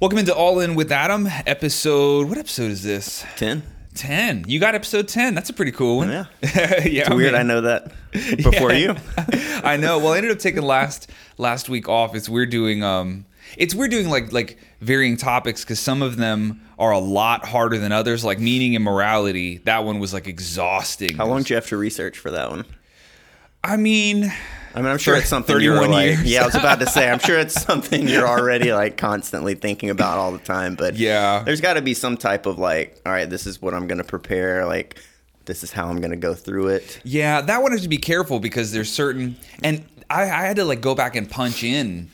Welcome into All In with Adam, episode. What episode is this? 10. 10. You got episode 10. That's a pretty cool one. Yeah. yeah. It's weird. I know that before you. I know. Well, I ended up taking last last week off. It's we're doing um it's we're doing like like varying topics because some of them are a lot harder than others. Like meaning and morality. That one was like exhausting. How long did you have to research for that one? I mean, I mean, I'm sure it's something you're 31 like. years. Yeah, I was about to say. I'm sure it's something you're already like constantly thinking about all the time. But Yeah. there's got to be some type of like, all right, this is what I'm going to prepare. Like, this is how I'm going to go through it. Yeah, that one has to be careful because there's certain, and I, I had to like go back and punch in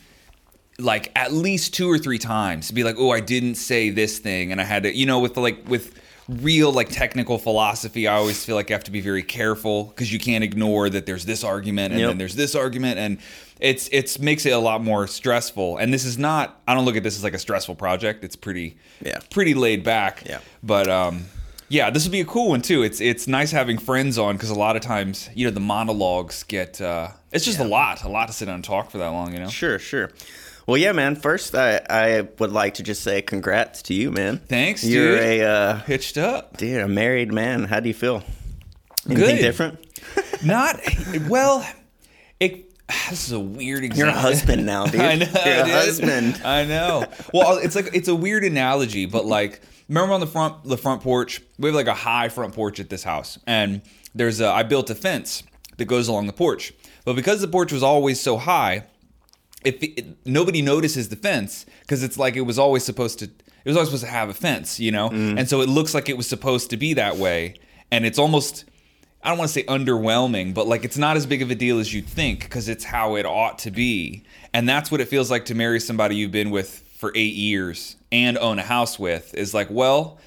like at least two or three times to be like, oh, I didn't say this thing, and I had to, you know, with the, like with real like technical philosophy, I always feel like I have to be very careful because you can't ignore that there's this argument and Yep. then there's this argument and. It's it's makes it a lot more stressful, and this is not. I don't look at this as like a stressful project. It's pretty, Yeah. pretty laid back. Yeah. But um, yeah, this would be a cool one too. It's it's nice having friends on because a lot of times you know the monologues get. Uh, it's just a lot, a lot to sit down and talk for that long. You know. Sure, sure. Well, yeah, man. First, I, I would like to just say congrats to you, man. Thanks, You're dude. a uh, Hitched up. dude, a married man. How do you feel? Anything Good. different? Not well. It. This is a weird You're a husband now, dude. I know, You're a dude. husband. I know. Well, it's like it's a weird analogy, but like remember on the front the front porch, we have like a high front porch at this house, and there's a I built a fence that goes along the porch, but because the porch was always so high, if it, nobody notices the fence because it's like it was always supposed to it was always supposed to have a fence, you know, mm-hmm. and so it looks like it was supposed to be that way, and it's almost. I don't want to say underwhelming, but like it's not as big of a deal as you'd think because it's how it ought to be. And that's what it feels like to marry somebody you've been with for eight years and own a house with is like, well,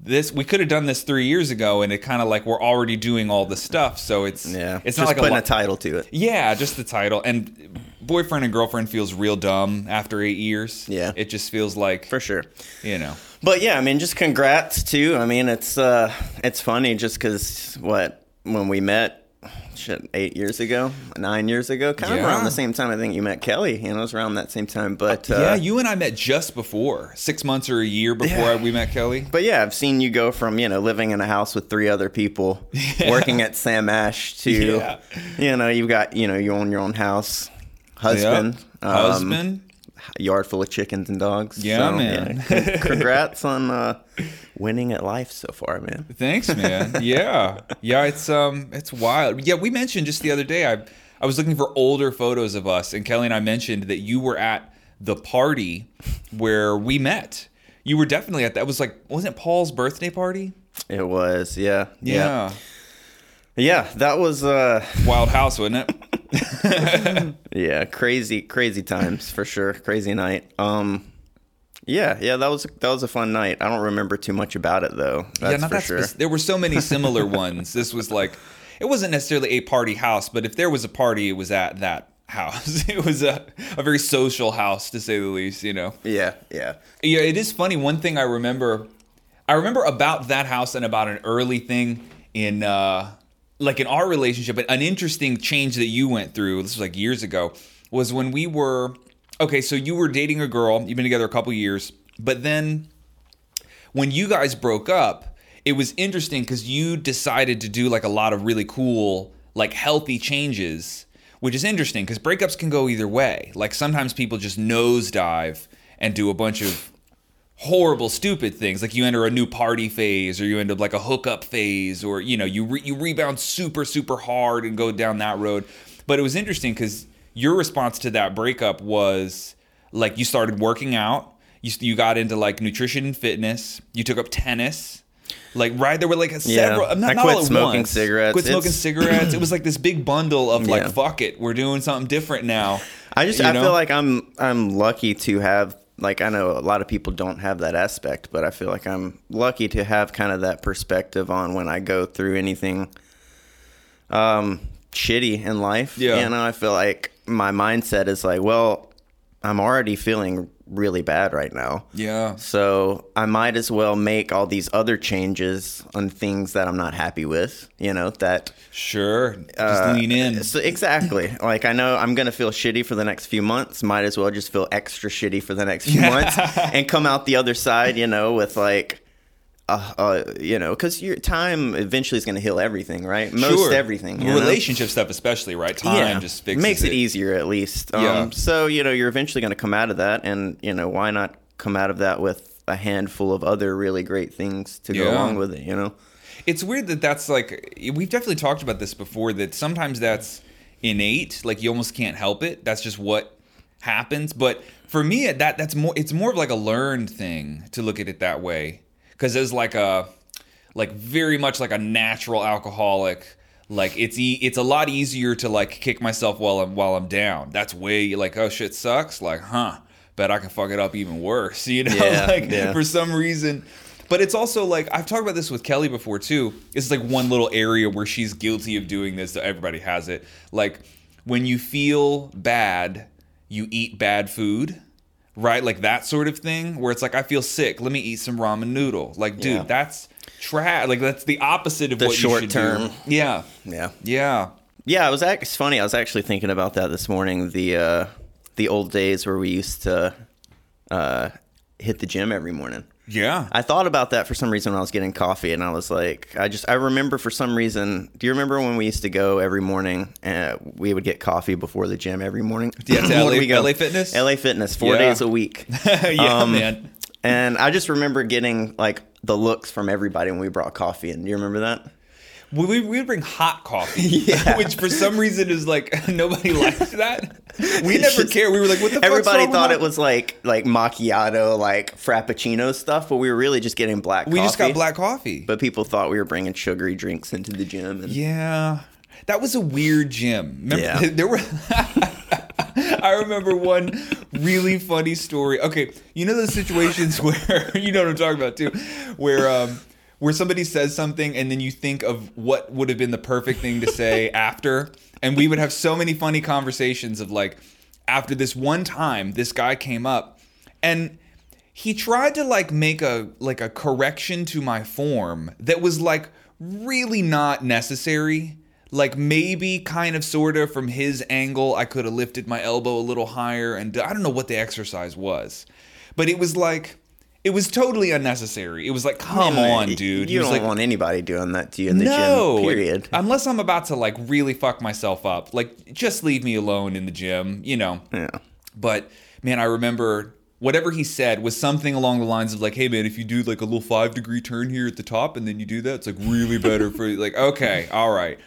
this we could have done this three years ago and it kind of like we're already doing all the stuff. So it's Yeah. it's just not like putting a, a, title to it. yeah, just the title. And boyfriend and girlfriend feels real dumb after eight years. Yeah. It just feels like For sure. you know. But yeah, I mean, just congrats too. I mean, it's uh, it's funny just because what when we met, shit, eight years ago, nine years ago, kind of around the same time. I think you met Kelly. You know, it was around that same time. But uh, yeah, you and I met just before six months or a year before Yeah. we met Kelly. But yeah, I've seen you go from you know living in a house with three other people, working at Sam Ash to Yeah. you know you've got you know you own your own house, husband, Yep. um, husband. yard full of chickens and dogs. Yeah, man. con- congrats on uh, winning at life so far, man. Thanks, man. Yeah, yeah. It's um, it's wild. Yeah, we mentioned just the other day. I I was looking for older photos of us, and Kelly and I mentioned that you were at the party where we met. You were definitely at that. It was like, wasn't it Paul's birthday party? It was, yeah, Yeah. yeah. That was, uh, Wild House, wasn't it? yeah, crazy, crazy times for sure. Crazy night. Um, yeah, yeah. That was that was a fun night. I don't remember too much about it though. That's yeah, not for that sure. There were so many similar ones. This was like, it wasn't necessarily a party house, but if there was a party, it was at that house. It was a, a very social house, to say the least. You know. yeah, yeah. Yeah, it is funny. One thing I remember, I remember about that house and about an early thing in, uh, like in our relationship, an interesting change that you went through. This was like years ago. Was when we were okay. So you were dating a girl. You've been together a couple years, but then when you guys broke up, it was interesting because you decided to do like a lot of really cool, like healthy changes, which is interesting because breakups can go either way. Like sometimes people just nosedive and do a bunch of horrible, stupid things. Like you enter a new party phase, or you end up like a hookup phase, or you know you re- you rebound super super hard and go down that road. But it was interesting because your response to that breakup was like you started working out. You, you got into like nutrition and fitness. You took up tennis. Like right there were like a several. Not, I not quit all at smoking once. cigarettes. Quit smoking It's- cigarettes. It was like this big bundle of like Yeah. fuck it, we're doing something different now. I just You I know? feel like I'm I'm lucky to have like I know a lot of people don't have that aspect, but I feel like I'm lucky to have kind of that perspective on when I go through anything um shitty in life. Yeah. You know, I feel like my mindset is like, well, I'm already feeling really bad right now. Yeah. So I might as well make all these other changes on things that I'm not happy with, you know, that Sure. Just uh, lean in. So exactly. like I know I'm gonna feel shitty for the next few months. Might as well just feel extra shitty for the next few months and come out the other side, you know, with like uh, uh, you know, because your time eventually is going to heal everything, right? Most Sure. everything. you know? Relationship stuff, especially, right? Time just fixes makes it, it easier at least. Um, Yeah. So you know, you're eventually going to come out of that, and you know, why not come out of that with a handful of other really great things to go along with it? You know. It's weird that that's like we've definitely talked about this before. That sometimes that's innate, like you almost can't help it. That's just what happens. But for me, that that's more. It's more of like a learned thing to look at it that way, because as like a like very much like a natural alcoholic. Like it's e- it's a lot easier to like kick myself while I'm while I'm down. That's way like oh shit sucks. Like huh, bet I can fuck it up even worse. You know, Yeah, like yeah. for some reason. But it's also like I've talked about this with Kelly before too. It's like one little area where she's guilty of doing this. Everybody has it. Like when you feel bad, you eat bad food, right? Like that sort of thing. Where it's like I feel sick, let me eat some ramen noodle. Like dude, Yeah. that's trash. Like that's the opposite of The what short you should term. do. Yeah, Yeah. yeah. Yeah, it was act- it's funny. I was actually thinking about that this morning. The uh, the old days where we used to uh, hit the gym every morning. Yeah. I thought about that for some reason when I was getting coffee, and I was like, I just I remember for some reason. Do you remember when we used to go every morning? and we would get coffee before the gym every morning. Yeah, to LA we go? LA Fitness? LA Fitness, four Yeah. days a week. yeah, Um, man. And I just remember getting like the looks from everybody when we brought coffee in. Do you remember that? We, we would bring hot coffee, Yeah. which for some reason is like nobody likes that. We never just- cared. We were like, what the Everybody thought it was like like macchiato, like frappuccino stuff, but we were really just getting black. We just got black coffee. But people thought we were bringing sugary drinks into the gym. And yeah, that was a weird gym. Remember, Yeah. there were. I remember one really funny story. Okay, you know those situations where you know what I'm talking about too, where um, where somebody says something and then you think of what would have been the perfect thing to say after, and we would have so many funny conversations of like, after this one time, this guy came up and he tried to like make a like a correction to my form that was like really not necessary. Like maybe kind of sort of from his angle i could have lifted my elbow a little higher and i don't know what the exercise was. But it was like it was totally unnecessary it was like come on dude You don't like, want anybody doing that to you in the no, gym. Period. Unless I'm about to like really fuck myself up, like just leave me alone in the gym, you know. yeah. But man, I remember whatever he said was something along the lines of like, "Hey man, if you do like a little five degree turn here at the top, and then you do that, it's like really better for you." Like, okay, all right,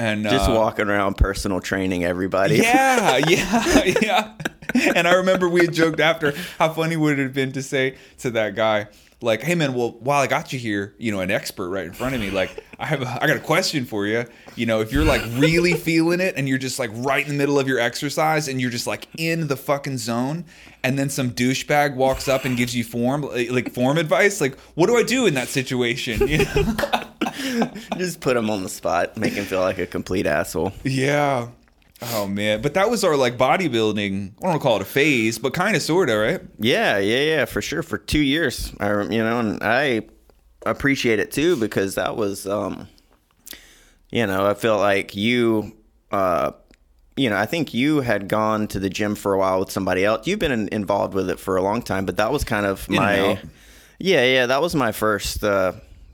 and Just uh, walking around personal training everybody. Yeah, yeah, yeah. And I remember we had joked after how funny would it have been to say to that guy, like, "Hey man, well, while I got you here, you know, an expert right in front of me, like, I have, a, I got a question for you. You know, if you're like really feeling it and you're just like right in the middle of your exercise and you're just like in the fucking zone, and then some douchebag walks up and gives you form, like form advice, like, what do I do in that situation? You know? Just put him on the spot, make him feel like a complete asshole. Yeah. Oh man, but that was our like bodybuilding. I don't want to call it a phase, but kind of, sorta, right? Yeah, yeah, yeah, for sure. For two years, I, you know, and I appreciate it too because that was, um, you know, I feel like you, uh, you know, I think you had gone to the gym for a while with somebody else. You've been in, involved with it for a long time, but that was kind of my, yeah, yeah, that was my first uh,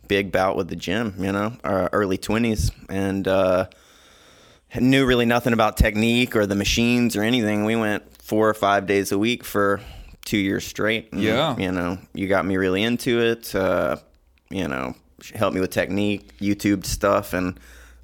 big bout with the gym. You know, uh, early twenties, and uh, knew really nothing about technique or the machines or anything. We went four or five days a week for two years straight. And, Yeah. you know, you got me really into it. Uh, you know, helped me with technique, YouTube stuff, and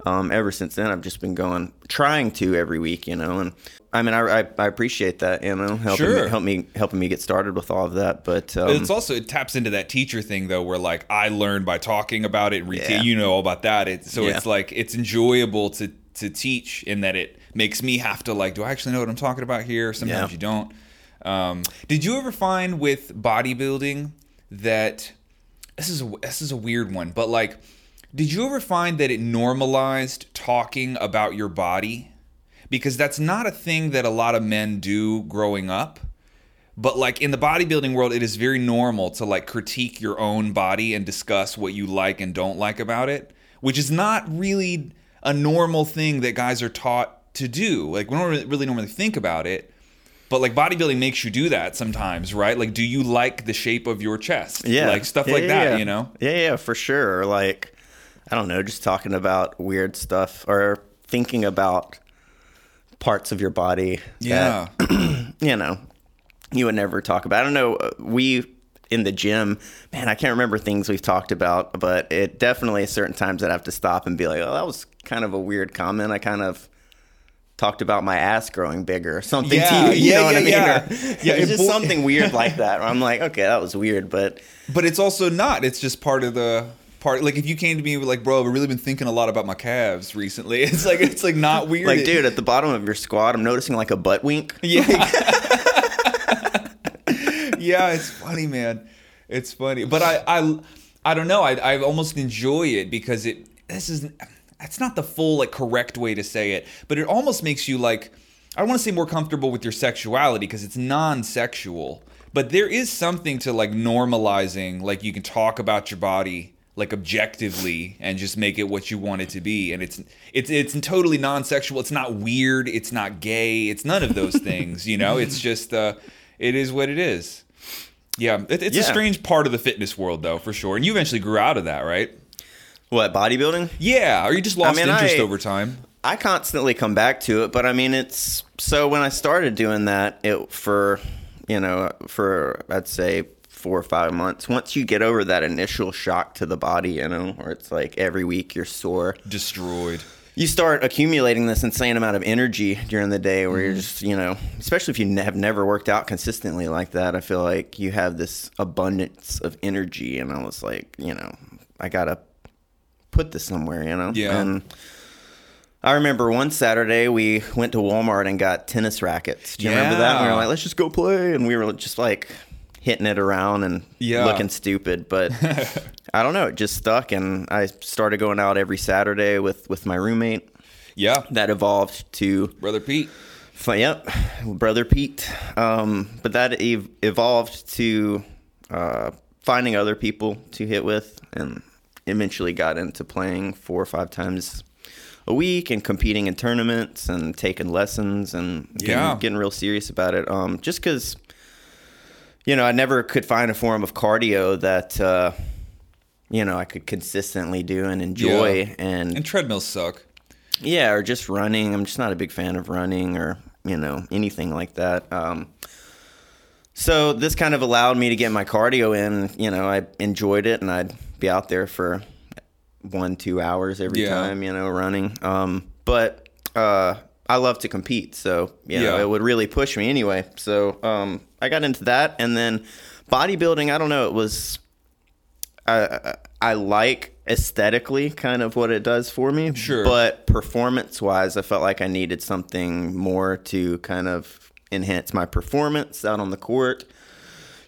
um, ever since then, I've just been going, trying to every week. You know, and I mean, I, I, I appreciate that. You know, helping Sure. me, help me helping me get started with all of that. But um, it's also it taps into that teacher thing though, where like I learned by talking about it. Retail, Yeah. you know all about that. It, so Yeah. it's like it's enjoyable to to teach in that it makes me have to like, do I actually know what I'm talking about here? Sometimes Yeah. you don't. Um, did you ever find with bodybuilding that this is a, this is a weird one, but like, did you ever find that it normalized talking about your body? Because that's not a thing that a lot of men do growing up. But like in the bodybuilding world, it is very normal to like critique your own body and discuss what you like and don't like about it, which is not really a normal thing that guys are taught to do. Like we don't really normally think about it. But like bodybuilding makes you do that sometimes, right? Like, do you like the shape of your chest? Yeah. like stuff Yeah, like yeah, that. yeah. You know? Yeah, yeah, for sure. Like, I don't know, just talking about weird stuff or thinking about parts of your body. Yeah. That, you know, you would never talk about. I don't know. uh, We in the gym, man, I can't remember things we've talked about, but it definitely certain times that I'd have to stop and be like, oh, that was kind of a weird comment. I kind of talked about my ass growing bigger or something Yeah, to you. You yeah, know what I yeah, mean? yeah. Or- Yeah, it's it just bo- something weird like that. I'm like, okay, that was weird, but But it's also not. It's just part of the part. Like if you came to me like, bro, I've really been thinking a lot about my calves recently. It's like it's like not weird. like, dude, at the bottom of your squat, I'm noticing like a butt wink. Yeah. yeah, it's funny, man. It's funny, but I, I, I don't know. I, I almost enjoy it because it. This is. That's not the full like correct way to say it, but it almost makes you like. I don't want to say more comfortable with your sexuality because it's non-sexual, but there is something to like normalizing. Like you can talk about your body like objectively and just make it what you want it to be and it's it's it's totally non-sexual it's not weird it's not gay it's none of those things you know it's just uh it is what it is yeah it, it's a strange part of the fitness world though for sure and you eventually grew out of that right What bodybuilding? yeah or you just lost mean, interest I- over time I constantly come back to it, but I mean, it's so when I started doing that, it for you know for I'd say four or five months. Once you get over that initial shock to the body, you know, where it's like every week you're sore, destroyed you start accumulating this insane amount of energy during the day where Mm-hmm. you're just you know especially if you have never worked out consistently like that i feel like you have this abundance of energy and i was like you know i gotta put this somewhere you know Yeah. and i remember one saturday we went to walmart and got tennis rackets do you remember that we Yeah. were like let's just go play and we were just like hitting it around and Yeah. looking stupid but I don't know. It just stuck, and I started going out every Saturday with with my roommate. yeah That evolved to, brother pete fi- yep, brother Pete. Um, but that ev- evolved to uh, finding other people to hit with, and eventually got into playing four or five times a week and competing in tournaments and taking lessons and getting, Yeah. getting real serious about it. Um, just because. You know, I never could find a form of cardio that uh, you know I could consistently do and enjoy, Yeah. and and treadmills suck yeah, or just running. I'm just not a big fan of running or, you know, anything like that. Um, so this kind of allowed me to get my cardio in. You know, I enjoyed it and I'd be out there for one, two hours every Yeah. time, you know, running. Um, but uh, I love to compete. So, you know, Yeah. it would really push me anyway. So um, I got into that. And then bodybuilding, I don't know, it was I I like aesthetically kind of what it does for me. Sure. But performance wise, I felt like I needed something more to kind of enhance my performance out on the court.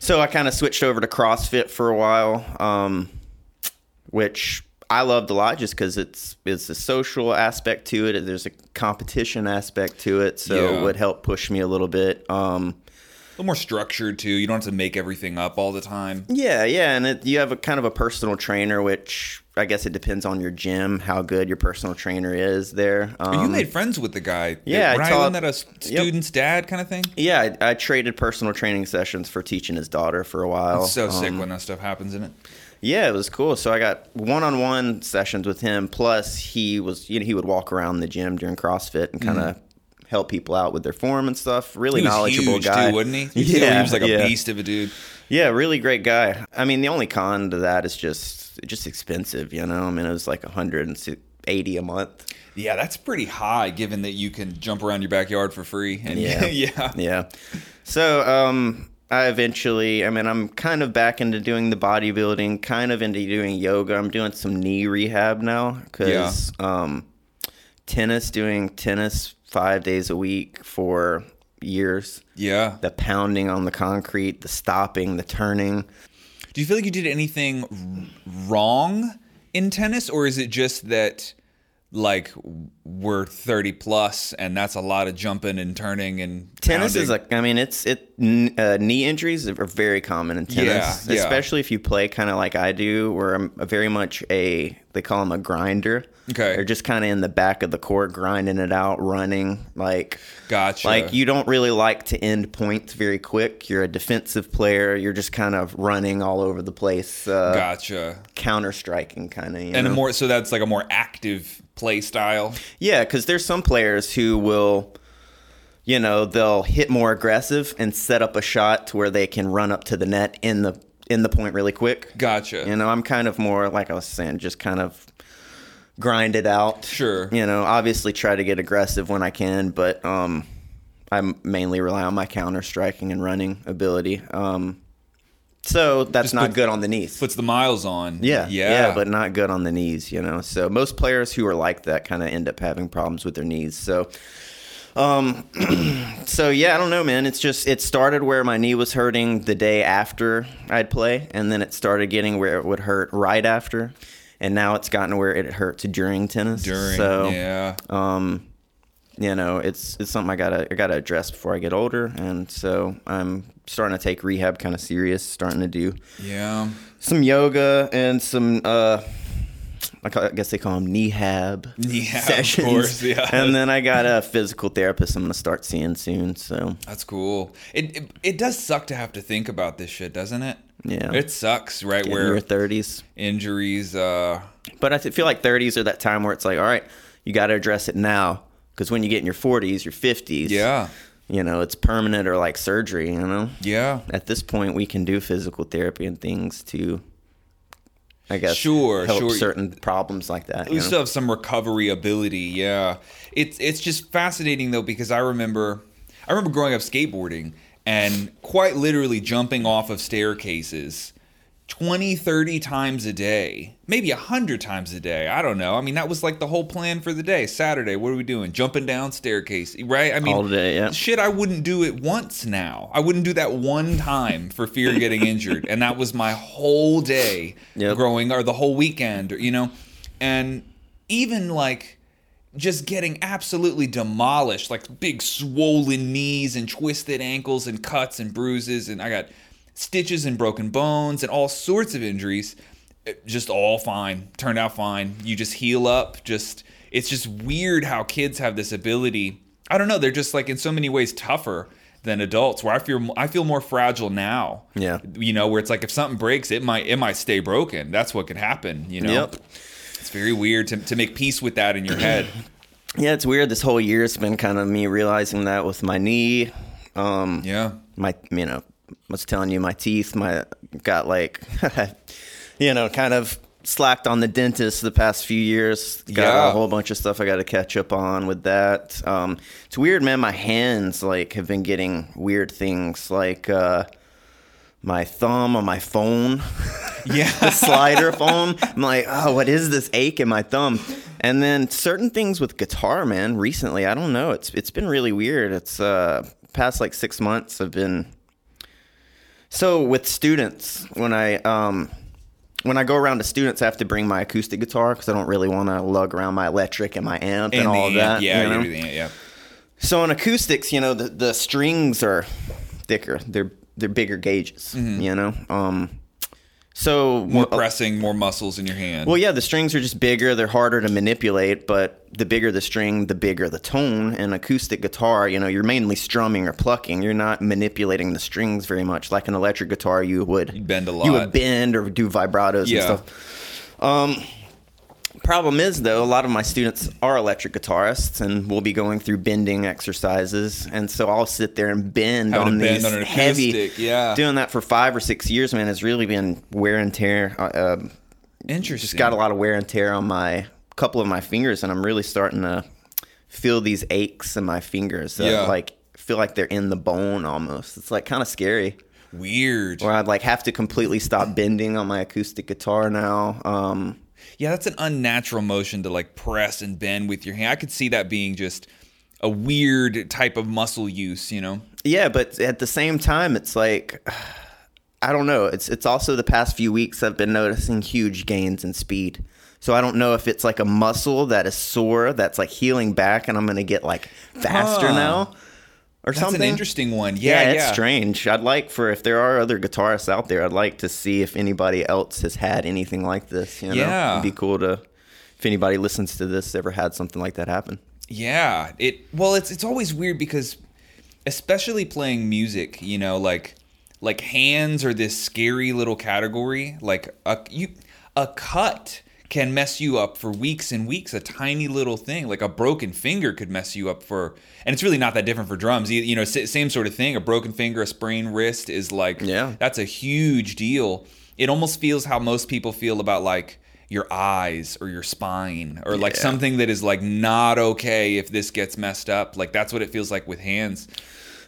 So I kind of switched over to CrossFit for a while, um, which I loved a lot just because it's it's a social aspect to it. There's a competition aspect to it, so Yeah. it would help push me a little bit. Um, a little more structured too you don't have to make everything up all the time Yeah, yeah, and it, you have a kind of a personal trainer, which I guess it depends on your gym how good your personal trainer is there. Um, you made friends with the guy yeah, I right taught- that a student's dad kind of thing yeah, I, I traded personal training sessions for teaching his daughter for a while. It's so sick Um, when that stuff happens, isn't it? Yeah, it was cool. So I got one-on-one sessions with him. Plus, he was you know he would walk around the gym during CrossFit and kind of help people out with their form and stuff. Really Mm-hmm. He was knowledgeable huge guy, too, wasn't he? You Yeah, he was like a yeah. beast of a dude. Yeah, really great guy. I mean, the only con to that is just just expensive. You know, I mean, it was like 180 a month. Yeah, that's pretty high, given that you can jump around your backyard for free. And Yeah. yeah, Yeah. So, um, I eventually, I mean, I'm kind of back into doing the bodybuilding, kind of into doing yoga. I'm doing some knee rehab now because um, tennis, doing tennis five days a week for years. yeah. The pounding on the concrete, the stopping, the turning. Do you feel like you did anything r- wrong in tennis, or is it just that, like we're 30 plus and that's a lot of jumping and turning and Tennis is like, I mean, it's it. Uh, knee injuries are very common in tennis, Yeah, yeah. especially if you play kind of like I do, where I'm very much a. They call them a grinder. Okay. They're just kind of in the back of the court, grinding it out, running like. Gotcha. Like you don't really like to end points very quick. You're a defensive player. You're just kind of running all over the place, uh, gotcha counter striking kind of. and a more so that's like a more active play style Yeah, because there's some players who will, you know, they'll hit more aggressive and set up a shot to where they can run up to the net in the in the point really quick. gotcha You know, I'm kind of more like I was saying, just kind of grind it out. Sure. You know, obviously try to get aggressive when I can, but um, I mainly rely on my counter striking and running ability. Um, so that's Just not put- good on the knees. puts the miles on Yeah, yeah yeah, but not good on the knees, you know. So most players who are like that kind of end up having problems with their knees. So, um, so yeah, I don't know, man. It's just it started where my knee was hurting the day after I'd play, and then it started getting where it would hurt right after, and now it's gotten where it hurts during tennis. during so yeah um, you know, it's it's something I gotta I gotta address before I get older, and so I'm starting to take rehab kind of serious, starting to do yeah some yoga and some uh I guess they call them kneehab Yeah, of sessions. course, yeah. And then I got a physical therapist I'm gonna start seeing soon. So That's cool. It, it it does suck to have to think about this shit, doesn't it? Yeah. It sucks, right? in Where your 30s, injuries. Uh, but I feel like 30s are that time where it's like, all right, you got to address it now because when you get in your 40s, your 50s, yeah, you know, it's permanent or like surgery. You know, yeah. at this point, we can do physical therapy and things to. I guess Sure, help sure. certain problems like that. We know? still have some recovery ability. Yeah, it's it's just fascinating though because I remember I remember growing up skateboarding and quite literally jumping off of staircases 20 30 times a day maybe 100 times a day i don't know. I mean that was like the whole plan for the day. Saturday what are we doing? Jumping down staircase right? I mean All day, yeah. shit i wouldn't do it once now. I wouldn't do that one time for fear of getting injured. And that was my whole day Yep. growing or the whole weekend or, you know? And even like just getting absolutely demolished like big swollen knees and twisted ankles and cuts and bruises and i got stitches and broken bones and all sorts of injuries just all fine turned out fine you just heal up just it's just weird how kids have this ability i don't know they're just like in so many ways tougher than adults where i feel i feel more fragile now Yeah. you know where it's like if something breaks it might it might stay broken that's what could happen you know Yep. it's very weird to, to make peace with that in your head Yeah, it's weird. This whole year's been kind of me realizing that with my knee. Um, yeah my, you know, was telling you, my teeth, my got like, you know, kind of slacked on the dentist the past few years. Got Yeah. a whole bunch of stuff I got to catch up on with that. Um, it's weird, man. My hands like have been getting weird things like. uh my thumb on my phone, yeah the slider phone. I'm like, oh, what is this ache in my thumb? And then certain things with guitar, man. Recently, I don't know. It's it's been really weird. It's uh past like six months have been. So with students, when I um when I go around to students, I have to bring my acoustic guitar because I don't really want to lug around my electric and my amp and, And all of that. yeah you know? everything yeah So on acoustics, you know, the, the strings are thicker. They're they're bigger gauges. You know. Um. So more well, pressing more muscles in your hand well, yeah, the strings are just bigger. They're harder to manipulate, but the bigger the string, the bigger the tone. And acoustic guitar, you know, you're mainly strumming or plucking. You're not manipulating the strings very much. Like an electric guitar, you would You bend a lot. You would bend or do vibratos Yeah. and stuff. Um, problem is though, a lot of my students are electric guitarists, and we'll be going through bending exercises, and so I'll sit there and bend Having on to bend these on heavy. acoustic, yeah. Doing that for five or six years, man, has really been wear and tear. Uh, um, interesting just got a lot of wear and tear on my couple of my fingers, and I'm really starting to feel these aches in my fingers. That Yeah. like feel like they're in the bone almost. It's like kind of scary. weird Where I'd like have to completely stop bending on my acoustic guitar now. Um, yeah that's an unnatural motion to like press and bend with your hand i could see that being just a weird type of muscle use you know yeah, but at the same time, it's like I don't know. It's it's also the past few weeks I've been noticing huge gains in speed. So I don't know if it's like a muscle that is sore that's like healing back, and I'm gonna get like faster Huh. now, or That's something. an interesting one. Yeah, Yeah, it's yeah. strange. I'd like for if there are other guitarists out there, I'd like to see if anybody else has had anything like this. You know, Yeah. it'd be cool to if anybody listens to this ever had something like that happen. Yeah, it well, it's it's always weird because, especially playing music, you know, like like hands are this scary little category. Like a you a cut can mess you up for weeks and weeks. A tiny little thing, like a broken finger, could mess you up for. And it's really not that different for drums. You, you know, sa- same sort of thing. A broken finger, a sprained wrist is like Yeah. that's a huge deal. It almost feels how most people feel about like your eyes or your spine or like Yeah. something that is like not okay if this gets messed up. Like that's what it feels like with hands.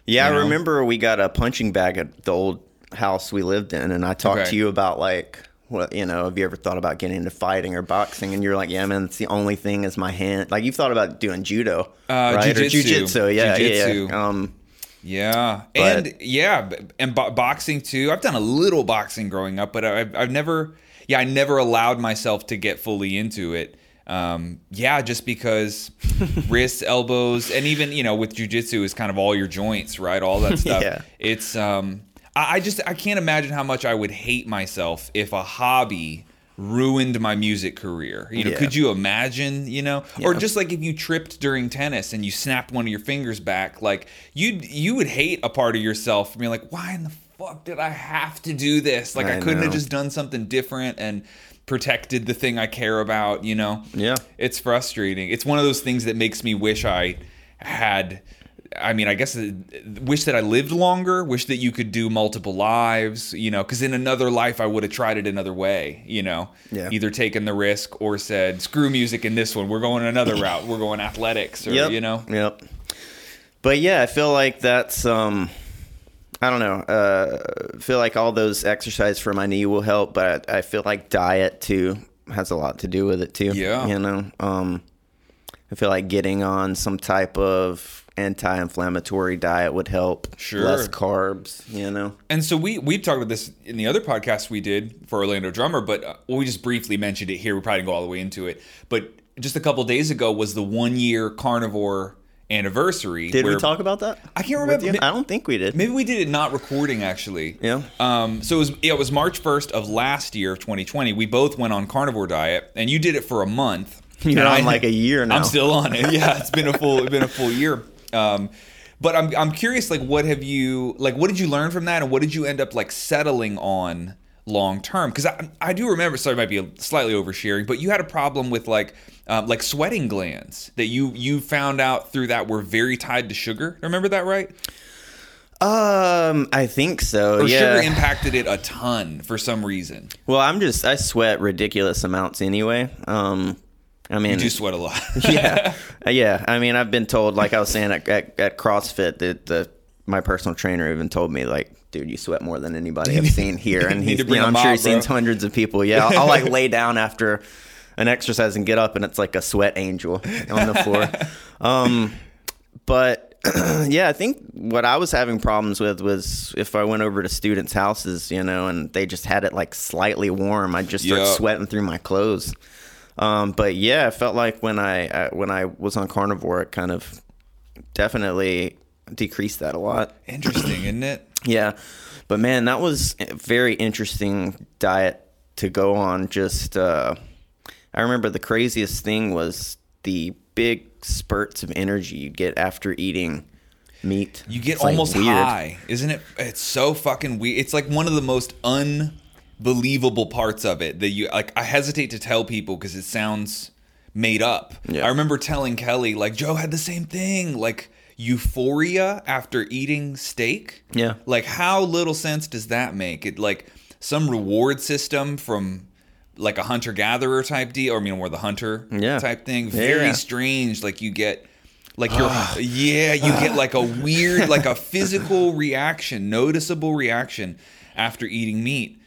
Yeah, You I remember we got a punching bag at the old house we lived in, and I talked Okay. to you about like, what you know, have you ever thought about getting into fighting or boxing? And you're like, yeah, man, it's the only thing is my hand. Like you've thought about doing judo, Uh, right? Or jujitsu. jujitsu, yeah, yeah, Jujitsu. yeah. Um, Yeah, But- and yeah, and bo- boxing too. I've done a little boxing growing up, but I've, I've never, yeah, I never allowed myself to get fully into it. Um, yeah, just because wrists, elbows, and even you know with jujitsu is kind of all your joints, right? All that stuff. Yeah. It's um, I, I just I can't imagine how much I would hate myself if a hobby ruined my music career. You know, Yeah. could you imagine? You know, or just like if you tripped during tennis and you snapped one of your fingers back, like you'd you would hate a part of yourself for being like, why in the fuck did I have to do this? Like I, I couldn't have just done something different and protected the thing I care about. You know? Yeah. it's frustrating. It's one of those things that makes me wish I had. I mean, I guess uh, wish that I lived longer. Wish that you could do multiple lives. You know, because in another life I would have tried it another way. You know, Yeah. either taken the risk or said, "Screw music in this one. We're going another route. We're going athletics." Or Yep. you know, Yep. But yeah, I feel like that's um I don't know. Uh I feel like all those exercise for my knee will help, but I feel like diet too has a lot to do with it too. Yeah. You know. Um I feel like getting on some type of anti-inflammatory diet would help. Sure. Less carbs, you know. And so we we talked about this in the other podcast we did for Orlando Drummer, but uh, we just briefly mentioned it here. We probably didn't go all the way into it, but just a couple days ago was the one year carnivore anniversary. Did we talk about that? I can't remember. I don't think we did. Maybe we did it not recording actually. Yeah. Um. So it was yeah, it was March first of last year of 2020. We both went on carnivore diet, and you did it for a month. You're on I- like a year now. I'm still on it. Yeah, it's been a full it's been a full year. Um, but I'm I'm curious, like, what have you like? What did you learn from that, and what did you end up like settling on long term? Because I I do remember. Sorry, might be slightly oversharing, but you had a problem with like um, like sweating glands that you you found out through that were very tied to sugar. Remember that right? Um, I think so. Or yeah. sugar impacted it a ton for some reason. well, I'm just I sweat ridiculous amounts anyway. Um, I mean, You do sweat a lot. yeah, Uh, yeah. I mean, I've been told, like I was saying at, at, at CrossFit, that the my personal trainer even told me, like, dude, you sweat more than anybody I've seen here, and he's, you know, I'm sure he's seen hundreds of people. Yeah, I'll, I'll like lay down after an exercise and get up, and it's like a sweat angel on the floor. Um, but yeah, I think what I was having problems with was if I went over to students' houses, you know, and they just had it like slightly warm, I'd just start Yeah. sweating through my clothes. Um, but yeah, I felt like when I uh, when I was on carnivore, it kind of definitely decreased that a lot. Interesting, isn't it? Yeah, but man, that was a very interesting diet to go on. Just uh, I remember the craziest thing was the big spurts of energy you get after eating meat. You get It's, almost weird. high, isn't it? It's so fucking weird. It's like one of the most unbelievable parts of it that you like. I hesitate to tell people because it sounds made up. Yeah. I remember telling Kelly like Joe had the same thing, like euphoria after eating steak. Yeah. Like how little sense does that make? It like some reward system from like a hunter gatherer type deal, or I mean more the hunter Yeah. type thing. Very Yeah. strange. Like you get like you're ah. yeah, you get like a weird, like a physical reaction, noticeable reaction after eating meat.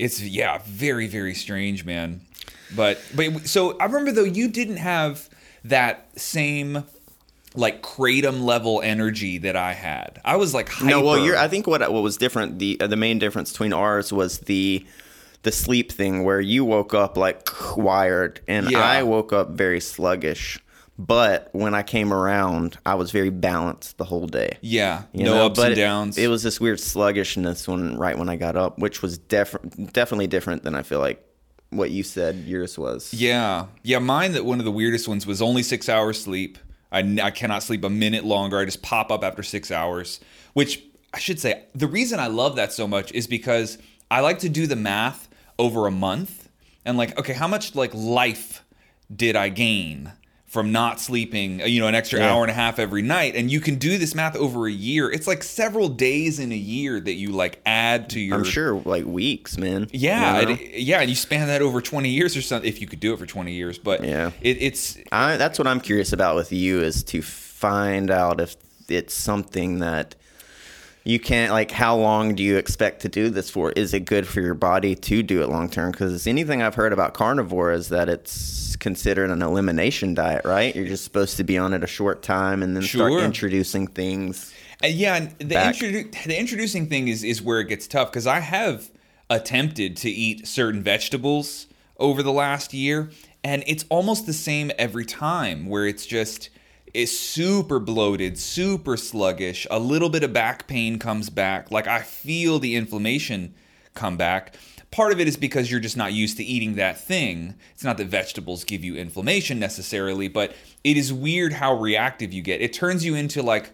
It's yeah, very very strange, man. But but so I remember though you didn't have that same like kratom level energy that I had. I was like hyper. No, well, you're. I think what what was different. The uh, the main difference between ours was the the sleep thing, where you woke up like wired, and Yeah. I woke up very sluggish. But when I came around, I was very balanced the whole day. yeah, you no know? ups but and it- downs. It, was this weird sluggishness when right when I got up, which was def- definitely different than I feel like what you said yours was. Yeah, yeah. Mine that one of the weirdest ones was only six hours sleep. I, I cannot sleep a minute longer. I just pop up after six hours. Which I should say, the reason I love that so much is because I like to do the math over a month and like, okay, how much like life did I gain from not sleeping? Uh, you know, an extra Yeah. hour and a half every night, and you can do this math over a year. It's like several days in a year that you like add to your. I'm sure like weeks, man. Yeah, You know? it- yeah, and you span that over 20 years or something, if you could do it for 20 years. But Yeah. it, it's I, that's what I'm curious about with you is to find out if it's something that you can't like how long do you expect to do this for? Is it good for your body to do it long term? Because anything i've heard about carnivore is that it's considered an elimination diet right? You're just supposed to be on it a short time and then start introducing things Uh, yeah, and the, introdu- the introducing thing is is where it gets tough because I have attempted to eat certain vegetables over the last year, and it's almost the same every time. Where it's just it's super bloated, super sluggish. A little bit of back pain comes back. Like I feel the inflammation come back. Part of it is because you're just not used to eating that thing. It's not that vegetables give you inflammation necessarily, but it is weird how reactive you get. It turns you into like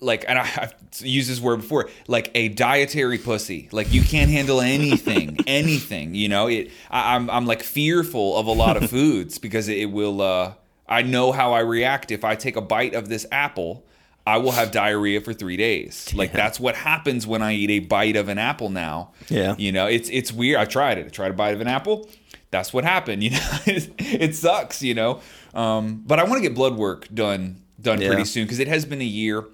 like and I, I've used this word before, like a dietary pussy. Like you can't handle anything, anything. You know, it. I, I'm I'm like fearful of a lot of foods because it will. uh I know how I react if I take a bite of this apple. I will have diarrhea for three days. Like that's what happens when I eat a bite of an apple now. Yeah. You know, it's it's weird. I tried it. I tried a bite of an apple. That's what happened. You know, it, it sucks. You know, um, but I want to get blood work done done Yeah. pretty soon because it has been a year.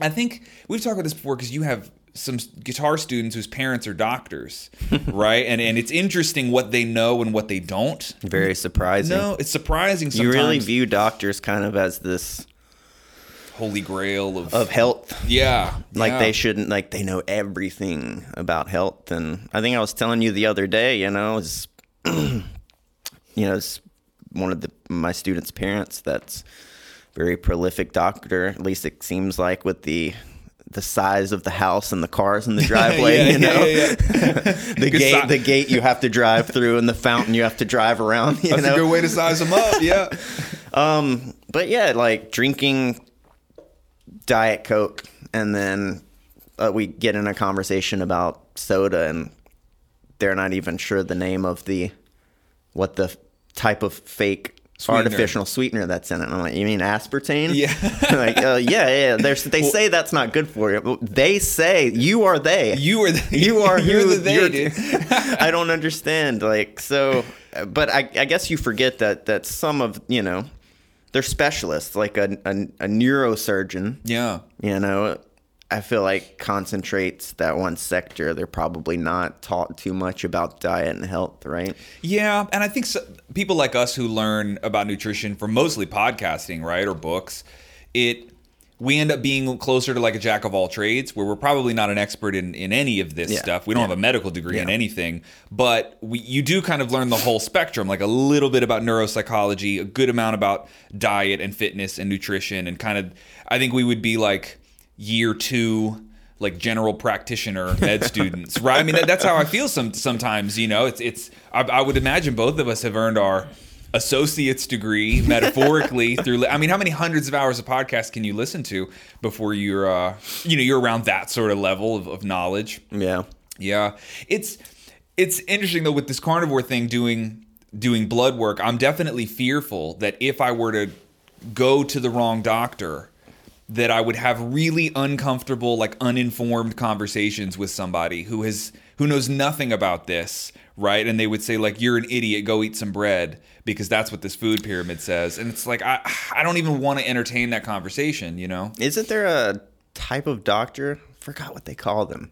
I think we've talked about this before because you have some guitar students whose parents are doctors, right? And and it's interesting what they know and what they don't. very surprising No, it's surprising. you really view doctors kind of as this holy grail of, of health yeah, like yeah. they shouldn't like they know everything about health and i think i was telling you the other day you know is you know it's one of the my students parents that's very prolific doctor at least it seems like with the the size of the house and the cars in the driveway Yeah, you know yeah, yeah, the gate si- the gate you have to drive through and the fountain you have to drive around you That's know a good way to size them up. Yeah. um, but yeah, like drinking Diet Coke, and then uh, we get in a conversation about soda, and they're not even sure the name of the what the type of fake Sweetener. artificial sweetener that's in it. And I'm like, you mean aspartame? Yeah. like, uh, yeah, yeah. There's, they say that's not good for you. They say you are they. You are the, You are you're the they, you're- dude. I don't understand. Like so, but I, I guess you forget that that some of you know, they're specialists. Like a a, a neurosurgeon, Yeah. you know, I feel like concentrates that one sector. They're probably not taught too much about diet and health, right? Yeah, and I think so, people like us who learn about nutrition from mostly podcasting, right, or books, it we end up being closer to like a jack of all trades, where we're probably not an expert in in any of this Yeah, stuff. We don't yeah. have a medical degree in anything, but we you do kind of learn the whole spectrum, like a little bit about neuropsychology, a good amount about diet and fitness and nutrition, and kind of I think we would be like year two like general practitioner med students right i mean that, that's how i feel some sometimes you know it's it's I, I would imagine both of us have earned our associate's degree metaphorically through i mean how many hundreds of hours of podcast can you listen to before you're uh you know you're around that sort of level of, of knowledge Yeah. yeah, it's it's interesting though with this carnivore thing doing doing blood work. I'm definitely fearful that if I were to go to the wrong doctor, that I would have really uncomfortable, like uninformed conversations with somebody who has who knows nothing about this, right? And they would say like, "You're an idiot. Go eat some bread." Because that's what this food pyramid says, and it's like I, I don't even want to entertain that conversation, you know? Isn't there a type of doctor? Forgot what they call them.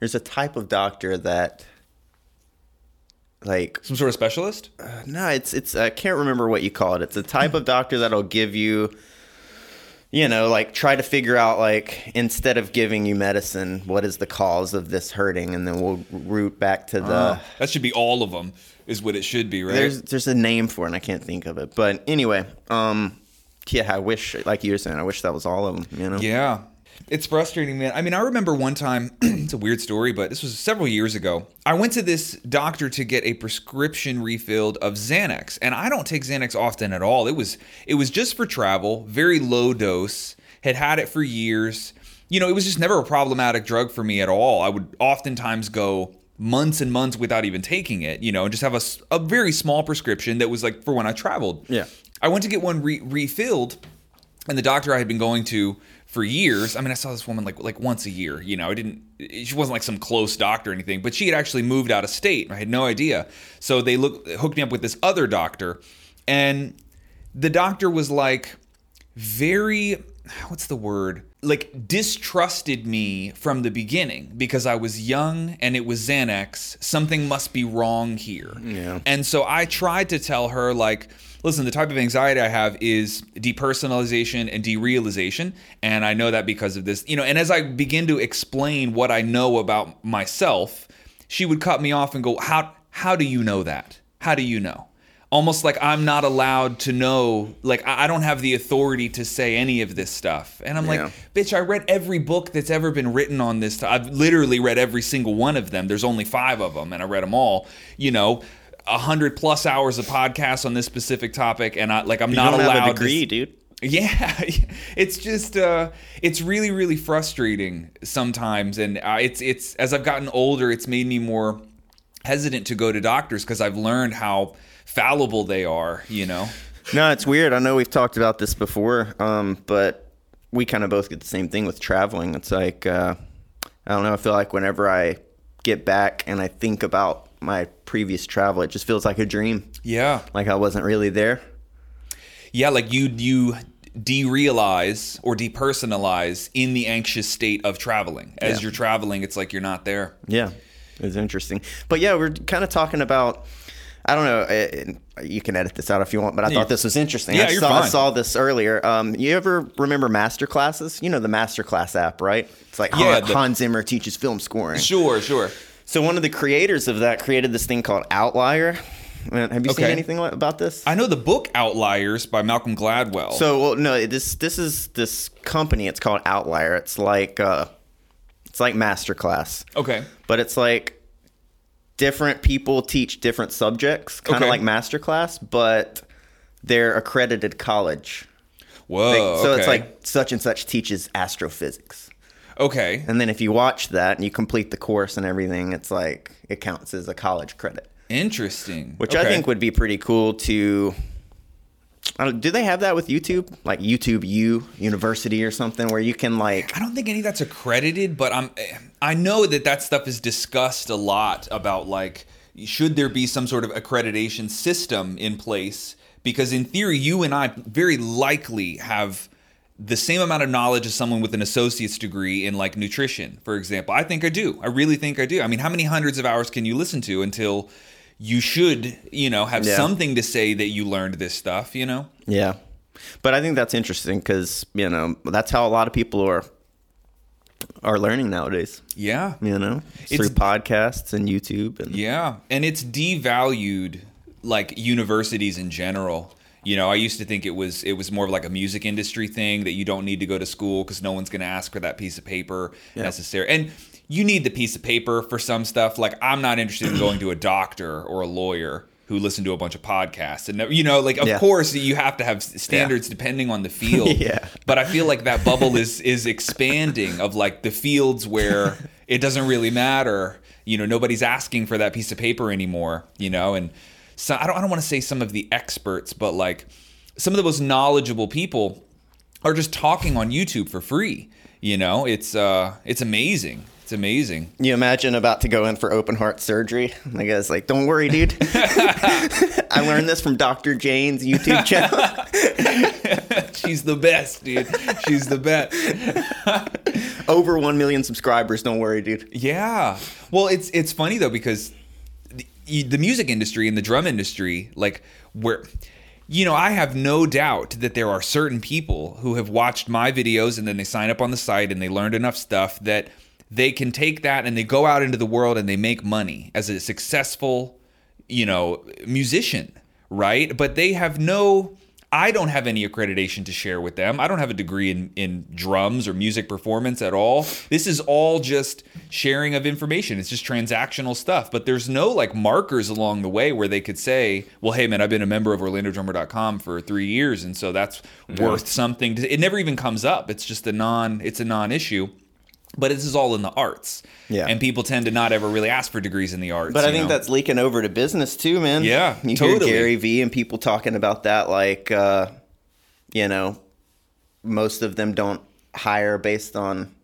There's a type of doctor that, like, Some sort of specialist. Uh, no, it's it's I can't remember what you call it. It's a type of doctor that'll give you you know, like try to figure out like instead of giving you medicine, what is the cause of this hurting, and then we'll root back to the. Uh, that should be all of them, is what it should be, right? There's there's a name for it, and I can't think of it. But anyway, um, yeah, I wish, like you were saying, I wish that was all of them. You know. Yeah. It's frustrating, man. I mean, I remember one time, it's a weird story, but this was several years ago. I went to this doctor to get a prescription refilled of Xanax, and I don't take Xanax often at all. It was it was just for travel, very low dose. Had had it for years. You know, it was just never a problematic drug for me at all. I would oftentimes go months and months without even taking it, you know, and just have a, a very small prescription that was like for when I traveled. Yeah. I went to get one re- refilled, and the doctor I had been going to for years. I mean, I saw this woman like like once a year. You know, I didn't. She wasn't like some close doctor or anything, but she had actually moved out of state. I had no idea. So they look hooked me up with this other doctor, and the doctor was like very what's the word like distrusted me from the beginning because I was young and it was Xanax. Something must be wrong here. Yeah. And so I tried to tell her, like, listen, the type of anxiety I have is depersonalization and derealization. And I know that because of this, you know, and as I begin to explain what I know about myself, she would cut me off and go, How how do you know that? How do you know? Almost like I'm not allowed to know, like I don't have the authority to say any of this stuff. And I'm Yeah. like, bitch, I read every book that's ever been written on this. I've literally read every single one of them. There's only five of them, and I read them all. You know, a hundred plus hours of podcasts on this specific topic, and I like I'm You not don't allowed a to- degree, dude. yeah, it's just uh, it's really really frustrating sometimes, and uh, it's it's as I've gotten older, it's made me more hesitant to go to doctors because I've learned how fallible they are. You know. No, it's weird. I know we've talked about this before, um, but we kind of both get the same thing with traveling. It's like uh, I don't know. I feel like whenever I get back and I think about my previous travel, it just feels like a dream. Yeah. Like I wasn't really there. Yeah, like you you derealize or depersonalize in the anxious state of traveling. As Yeah. you're traveling, it's like you're not there. Yeah, it's interesting. But yeah, we're kind of talking about. I don't know. uh, You can edit this out if you want, but I Yeah. thought this was interesting. Yeah, I, you're saw, I saw this earlier. Um, you ever remember master classes? You know the master class app, right? It's like Yeah, Han, the- Hans Zimmer teaches film scoring. Sure, sure. So one of the creators of that created this thing called Outlier. Uh, Have you seen anything about this? I know the book Outliers by Malcolm Gladwell. So well, no, this this is this company. It's called Outlier. It's like uh, it's like masterclass, okay. but it's like different people teach different subjects, kind of Okay. like masterclass, but they're accredited college. Whoa. Like, so it's like such and such teaches astrophysics. Okay. And then if you watch that and you complete the course and everything, it's like it counts as a college credit. Interesting. which I think would be pretty cool to. I don't, do they have that with YouTube, like YouTube U University or something, where you can like? I don't think any of that's accredited, but I'm eh, I know that that stuff is discussed a lot about like should there be some sort of accreditation system in place because in theory you and I very likely have the same amount of knowledge as someone with an associate's degree in like nutrition, for example. I think I do. I really think I do. I mean, how many hundreds of hours can you listen to until you should, you know, have Yeah. something to say that you learned this stuff, you know? Yeah, but I think that's interesting because you know that's how a lot of people are are learning nowadays. Yeah. You know, It's- through podcasts and YouTube and Yeah, and it's devalued like universities in general. You know, I used to think it was it was more of like a music industry thing that you don't need to go to school because no one's going to ask for that piece of paper necessary. And you need the piece of paper for some stuff. Like I'm not interested in going to a doctor or a lawyer who listen to a bunch of podcasts and you know like of Yeah. course you have to have standards depending on the field Yeah. but i feel like that bubble is is expanding of like the fields where it doesn't really matter you know nobody's asking for that piece of paper anymore you know and so i don't, I don't want to say some of the experts but like some of the most knowledgeable people are just talking on youtube for free you know it's uh it's amazing it's amazing You imagine about to go in for open heart surgery. And the guy's like, "Don't worry, dude. I learned this from Dr. Jane's YouTube channel." she's the best dude she's the best Over one million subscribers. Don't worry, dude. Yeah. Well, it's it's funny though because the, the music industry and the drum industry, like where you know, I have no doubt that there are certain people who have watched my videos and then they sign up on the site and they learned enough stuff that they can take that and they go out into the world and they make money as a successful, you know, musician, right? But they have no I don't have any accreditation to share with them. I don't have a degree in, in drums or music performance at all. This is all just sharing of information. It's just transactional stuff. But there's no like markers along the way where they could say, well, hey, man, I've been a member of OrlandoDrummer.com for three years. And so that's worth something. It never even comes up. It's just a non, it's a non issue. But this is all in the arts. Yeah. And people tend to not ever really ask for degrees in the arts. But I think know? that's leaking over to business too, man. Yeah, you totally. hear Gary Vee and people talking about that, like, uh, you know, most of them don't hire based on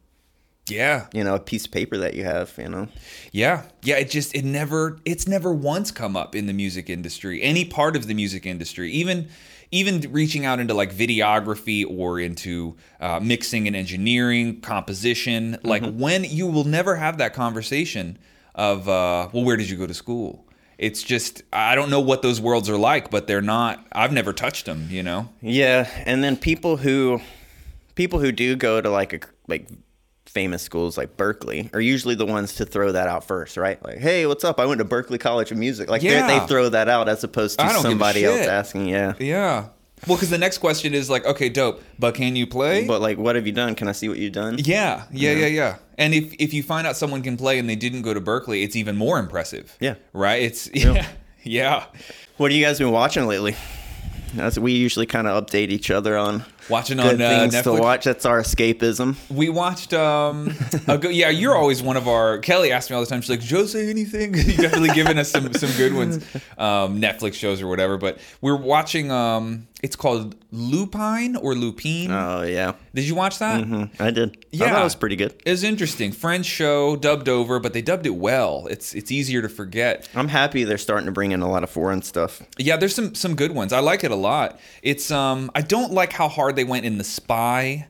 Yeah. you know a piece of paper that you have. You know, Yeah. Yeah, it just it never it's never once come up in the music industry. Any part of the music industry, even even reaching out into like videography or into uh, mixing and engineering, composition, like when you will never have that conversation of uh, well, where did you go to school? It's just I don't know what those worlds are like, but they're not. I've never touched them. You know. yeah. And then people who people who do go to like a like famous schools like Berklee are usually the ones to throw that out first, right? Like, hey, what's up? I went to Berklee College of Music. Like, they Yeah. they throw that out as opposed to I don't give a somebody else asking. Yeah. Yeah. Well, because the next question is like, okay, dope, but can you play? But like, what have you done? Can I see what you've done? Yeah, yeah, yeah, yeah. And if if you find out someone can play and they didn't go to Berklee, it's even more impressive. Yeah. Right? It's yeah. Yeah. What have you guys been watching lately? That's we usually kind of update each other on Watching good on uh, things to watch. That's our escapism. We watched um a go- yeah, you're always one of our Kelly asked me all the time, she's like, Joe say anything? you definitely given us some some good ones. Um Netflix shows or whatever. But we're watching um it's called Lupine or Lupine. Oh yeah, Did you watch that? Mhm. I did. Yeah. that was pretty good. It was interesting. French show, dubbed over, but they dubbed it well. It's it's easier to forget. I'm happy they're starting to bring in a lot of foreign stuff. Yeah, there's some some good ones. I like it a lot. It's um I don't like how hard they went in the spy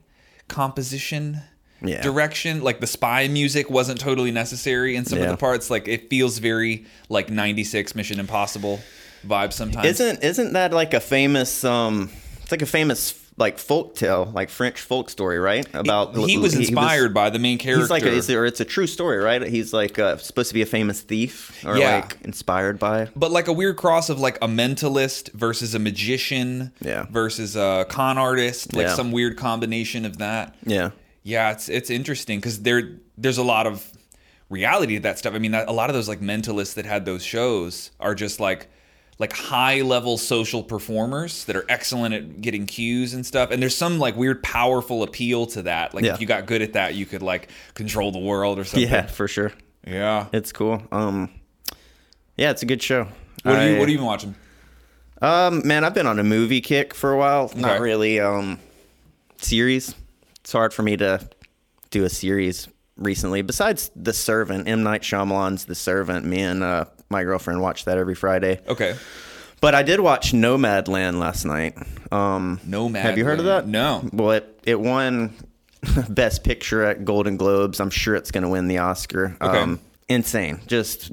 composition Yeah. direction. Like the spy music wasn't totally necessary in some of the parts. Like it feels very like 96 Mission Impossible vibe sometimes. Isn't isn't that like a famous um? It's like a famous like folk tale, like French folk story, right? About he was inspired by the main character. He's like, a, is it- or it's a true story, right? He's like uh, supposed to be a famous thief, or Yeah. like inspired by. but like a weird cross of like a mentalist versus a magician Yeah. versus a con artist, like Yeah. some weird combination of that. Yeah, Yeah, it's it's interesting because there there's a lot of reality to that stuff. I mean, a lot of those like mentalists that had those shows are just like like high level social performers that are excellent at getting cues and stuff. And there's some like weird powerful appeal to that. Like Yeah. if you got good at that, you could like control the world or something. yeah, for sure. Yeah. It's cool. Um, yeah, it's a good show. What are you What have you been watching? Um, man, I've been on a movie kick for a while. Not really um series. It's hard for me to do a series recently. Besides The Servant, M Night Shyamalan's The Servant. Me and uh, my girlfriend watch that every Friday. Okay. But I did watch Nomadland last night. Um, Nomad. Have you heard of that? No. well, it, it won Best Picture at Golden Globes. I'm sure it's going to win the Oscar. Okay. Um, insane. Just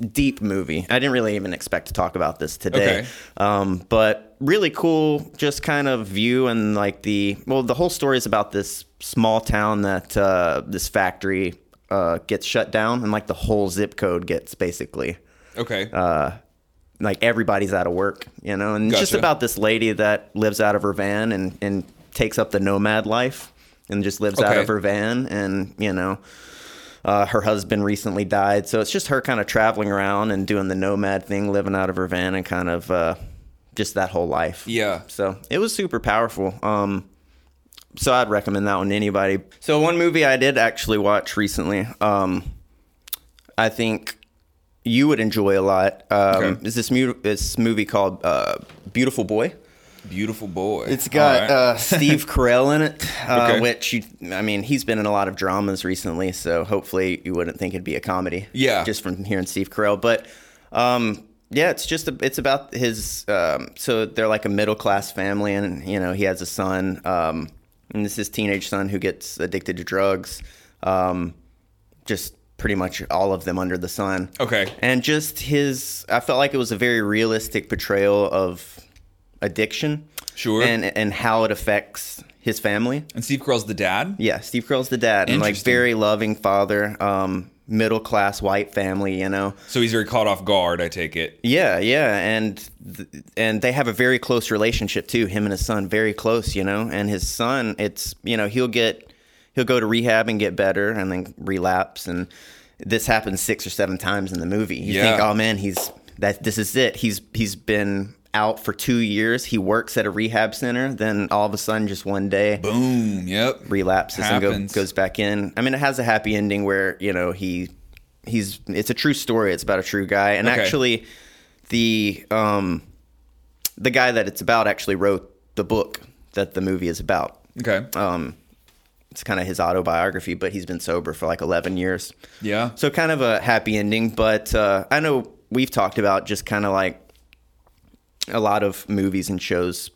deep movie. I didn't really even expect to talk about this today. Okay. Um, but really cool, just kind of view and like the well, the whole story is about this small town that uh, this factory uh, gets shut down, and like the whole zip code gets basically Okay. uh, like everybody's out of work, you know, and it's just about this lady that lives out of her van and, and takes up the nomad life and just lives out of her van and, you know, uh, her husband recently died. So it's just her kind of traveling around and doing the nomad thing, living out of her van and kind of uh, just that whole life. yeah. So it was super powerful. Um, so I'd recommend that one to anybody. So one movie I did actually watch recently, um, I think you would enjoy a lot. Um, Okay. Is this mu- this movie called uh, Beautiful Boy? Beautiful boy. It's got right. uh, Steve Carell in it, uh, Okay. which you, I mean, he's been in a lot of dramas recently, so hopefully you wouldn't think it'd be a comedy. Yeah. just from hearing Steve Carell. But um, yeah, it's just a, it's about his. Um, so they're like a middle class family, and you know he has a son, um, and this is his teenage son who gets addicted to drugs. Um, just pretty much all of them under the sun. Okay. And just his, I felt like it was a very realistic portrayal of addiction. Sure. And and how it affects his family. And Steve Carell's the dad. Yeah, Steve Carell's the dad, and like very loving father, um, middle class white family. You know. So he's very caught off guard. I take it. Yeah, yeah, and th- and they have a very close relationship too. Him and his son, very close, you know. And his son, it's you know he'll get he'll go to rehab and get better, and then relapse. And this happens six or seven times in the movie. You Yeah. think, oh man, he's that this is it. He's he's been out for two years. He works at a rehab center. Then all of a sudden, just one day, Boom. Yep. relapses and go, goes back in. I mean, it has a happy ending where you know he he's it's a true story. It's about a true guy, and Okay. actually, the um the guy that it's about actually wrote the book that the movie is about. Okay. Um, it's kind of his autobiography, but he's been sober for like eleven years. Yeah. So kind of a happy ending, but uh, I know we've talked about just kind of like a lot of movies and shows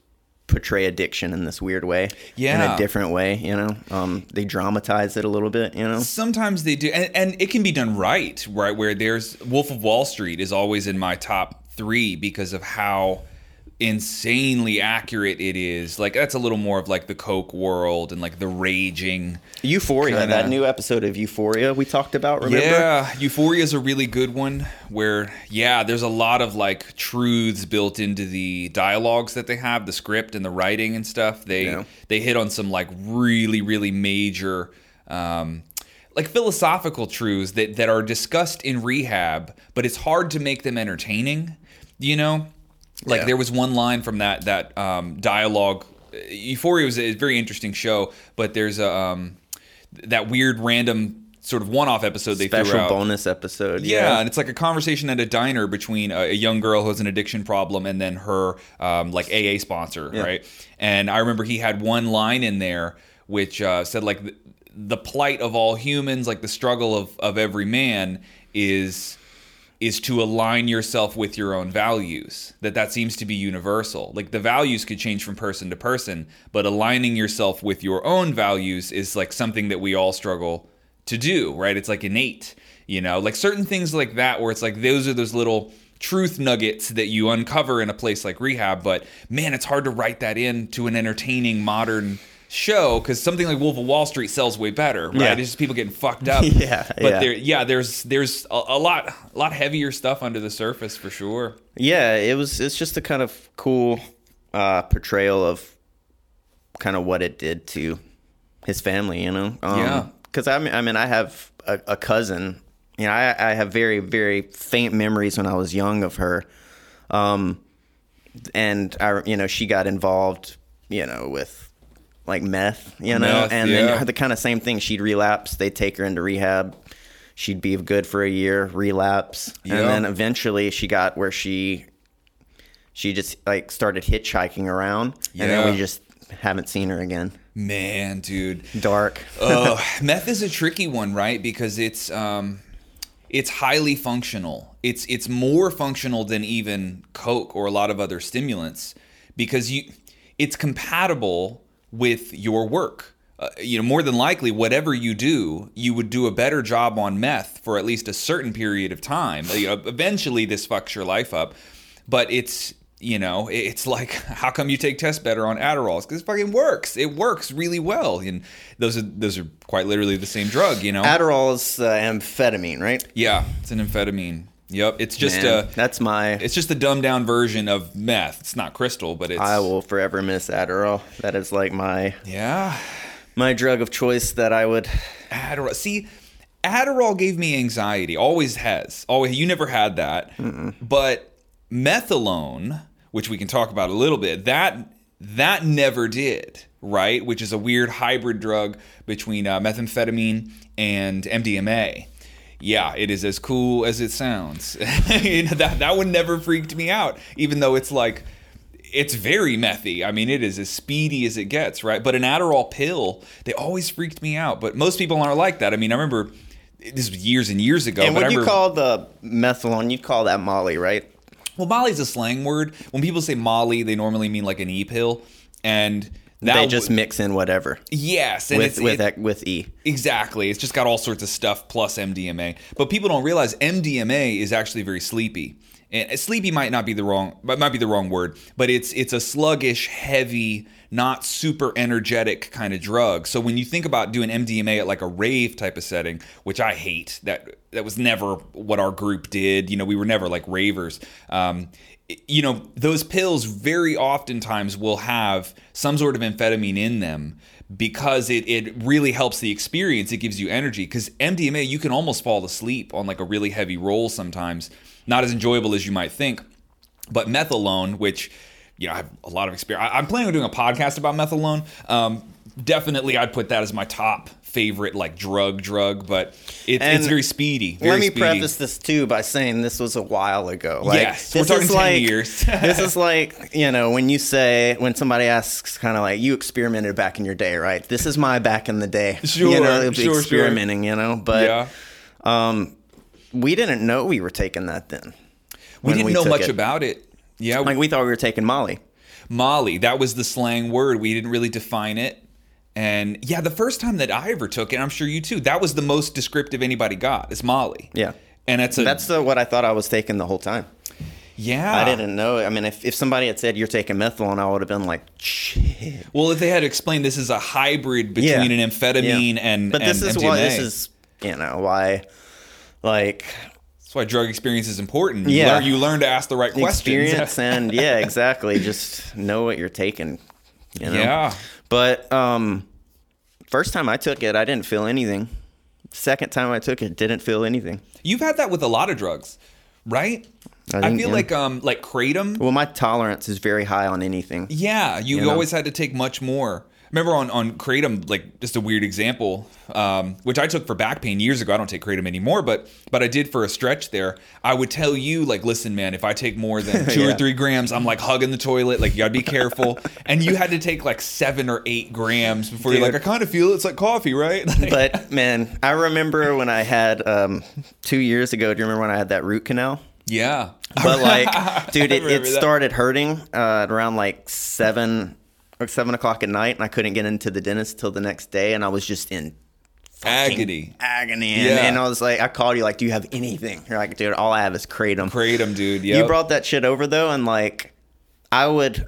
portray addiction in this weird way, yeah in a different way. You know, um, they dramatize it a little bit. You know, Sometimes they do, and, and it can be done right, right? Where there's Wolf of Wall Street is always in my top three because of how insanely accurate it is. Like that's a little more of like the Coke world and like the raging. Euphoria, Kinda- that new episode of Euphoria we talked about. Remember? Yeah, Euphoria is a really good one where yeah, there's a lot of like truths built into the dialogues that they have, the script and the writing and stuff. They Yeah. they hit on some like really really major um like philosophical truths that that are discussed in rehab, but it's hard to make them entertaining, you know? Like Yeah. there was one line from that that um dialogue Euphoria was a very interesting show, but there's a um that weird random sort of one-off episode they threw Special out. bonus episode. Yeah, and it's like a conversation at a diner between a, a young girl who has an addiction problem and then her um, like AA sponsor, right? And I remember he had one line in there which uh, said like the, the plight of all humans, like the struggle of of every man is is to align yourself with your own values that that seems to be universal. Like the values could change from person to person but aligning yourself with your own values is like something that we all struggle to do right? It's like innate you know? Like certain things like that where it's like those are those little truth nuggets that you uncover in a place like rehab but man it's hard to write that into an entertaining modern show because something like wolf of wall street sells way better right Yeah. it's just people getting fucked up Yeah, but yeah. there yeah there's there's a, a lot a lot heavier stuff under the surface for sure Yeah, it was. It's just a kind of cool uh, portrayal of kind of what it did to his family. You know. Um, Yeah. Because I mean, I mean, I have a, a cousin. You know, I, I have very, very faint memories when I was young of her. Um, and I, you know, she got involved, you know, with like meth, you know, Meth, and yeah. then the kind of same thing. She'd relapse. They'd take her into rehab. She'd be good for a year, relapse, Yeah. and then eventually she got where she she just like started hitchhiking around, and then we just haven't seen her again. man dude Dark. oh meth is a tricky one right because it's um it's highly functional it's it's more functional than even coke or a lot of other stimulants because you it's compatible with your work. Uh, you know more than likely whatever you do you would do a better job on meth for at least a certain period of time. You know, eventually this fucks your life up but it's you know it's like how come you take tests better on adderall because it fucking works. It works really well. And those are those are quite literally the same drug you know? Adderall is uh, amphetamine, right? yeah it's an amphetamine yep it's just Man, a that's my. it's just a dumbed down version of meth it's not crystal but it's I will forever miss Adderall. That is like my yeah my drug of choice that I would. Adderall. See, Adderall gave me anxiety. Always has. Always. You never had that. But methylone, which we can talk about a little bit, that that never did. Right, which is a weird hybrid drug between uh, methamphetamine and MDMA. Yeah, it is as cool as it sounds. you know, that that one never freaked me out, even though it's like it's very methy. I mean, it is as speedy as it gets, right? But an Adderall pill, they always freaked me out. But most people aren't like that. I mean, I remember this was years and years ago. And what you call the methylone? you'd call that Molly, right? well, Molly's a slang word. When people say Molly, they normally mean like an e pill, and that they just w- mix in whatever yes, and with it's, with it- with E. Exactly. It's just got all sorts of stuff plus MDMA. But people don't realize MDMA is actually very sleepy. and sleepy might not be the wrong but might be the wrong word but it's it's a sluggish heavy not super energetic kind of drug so when you think about doing mdma at like a rave type of setting which i hate that that was never what our group did you know we were never like ravers um, you know those pills very oftentimes will have some sort of amphetamine in them because it, it really helps the experience. It gives you energy. Because mdma you can almost fall asleep on like a really heavy roll sometimes. Not as enjoyable as you might think. But methylone which you know i have a lot of experience. I, am planning on doing a podcast about methylone um, definitely i'd put that as my top favorite like drug drug but it, it's very speedy very Let me speedy. preface this too by saying this was a while ago. Like, Yes, we're talking is 10 like, years. this is like you know when you say when somebody asks, kind of like you experimented back in your day, right? This is my back in the day. Sure, you know, sure, sure. experimenting. You know, but yeah um, we didn't know we were taking that then. we didn't we know much it. about it yeah Like we thought we were taking Molly. Molly. That was the slang word. We didn't really define it. And yeah, the first time that I ever took it, I'm sure you too, that was the most descriptive anybody got. It's Molly. Yeah. And it's a That's the, what I thought I was taking the whole time. yeah. I didn't know. I mean, if, if somebody had said you're taking methylone, I would have been like, shit. Well, if they had explained this is a hybrid between an amphetamine Yeah. and But this and is MDMA. why this is you know why like That's why drug experience is important. You Yeah. learn, you learn to ask the right questions. experience and yeah, exactly. Just know what you're taking. You know? Yeah. But um first time I took it, I didn't feel anything. Second time I took it, didn't feel anything. You've had that with a lot of drugs, right? I I, feel yeah. like um like kratom. Well, my tolerance is very high on anything. Yeah, you, know? always had to take much more. Remember on on kratom, like just a weird example, um, which I took for back pain years ago. I don't take kratom anymore, but but I did for a stretch there. I would tell you like, listen, man, if I take more than two or three grams, I'm like hugging the toilet. Like you gotta be careful. and you had to take like seven or eight grams before you're like, I kind of feel it's like coffee, right? Like- But man, I remember when I had um 2 years ago, do you remember when I had that root canal? yeah, But like, dude, it, it started hurting uh, at around like seven or seven o'clock at night, and I couldn't get into the dentist till the next day, and I was just in agony. agony. And, Yeah. and I was like, I called you like, do you have anything? You're like, dude, all I have is kratom. Kratom, dude. Yeah, You brought that shit over though, and like, I would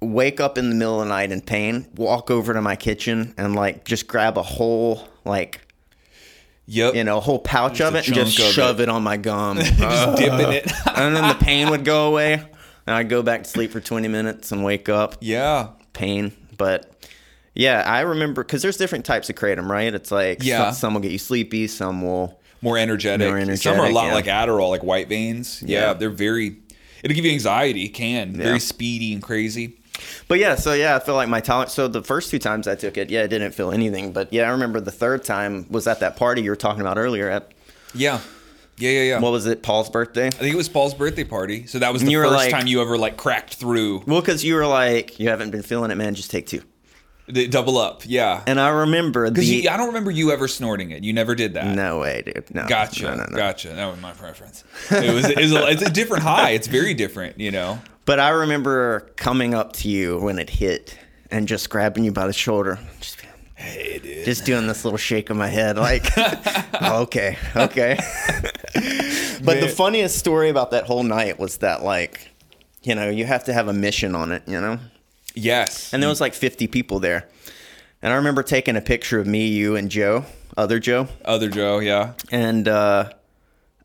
wake up in the middle of the night in pain, walk over to my kitchen, and like just grab a whole like Yep. you know a whole pouch Just of it and just shove it. it. on my gum. just uh, dipping it. and then the pain would go away, and I'd go back to sleep for 20 minutes and wake up yeah. Pain. But yeah, I remember because there's different types of kratom, right? It's like Yeah. some, some will get you sleepy, some will. more energetic. More Some are a lot yeah. like Adderall, like white veins. Yeah, Yeah. they're very. It'll give you anxiety. It can very speedy and crazy. But yeah, so yeah, I feel like my tolerance. So the first two times I took it, yeah, I didn't feel anything. But yeah, I remember the third time was at that party you were talking about earlier. At Yeah, yeah, yeah, yeah. what was it, Paul's birthday? I think it was Paul's birthday party. So that was the You first like- time you ever like cracked through Well, because you were like, you haven't been feeling it, man. Just take two. the double up. Yeah, And I remember the. because I don't remember you ever snorting it. You never did that. no way, dude. No. Gotcha. No, no, no. Gotcha. That was my preference. It was. It was a, it's a different high. It's very different. You know. But I remember coming up to you when it hit and just grabbing you by the shoulder, just, Hey, dude. just doing this little shake of my head, like, "Oh, okay, okay. but the funniest story about that whole night was that, like, you know, you have to have a mission on it, you know? Yes. And there was like 50 people there. And I remember taking a picture of me, you, and Joe, other Joe. Other Joe. Yeah. And uh,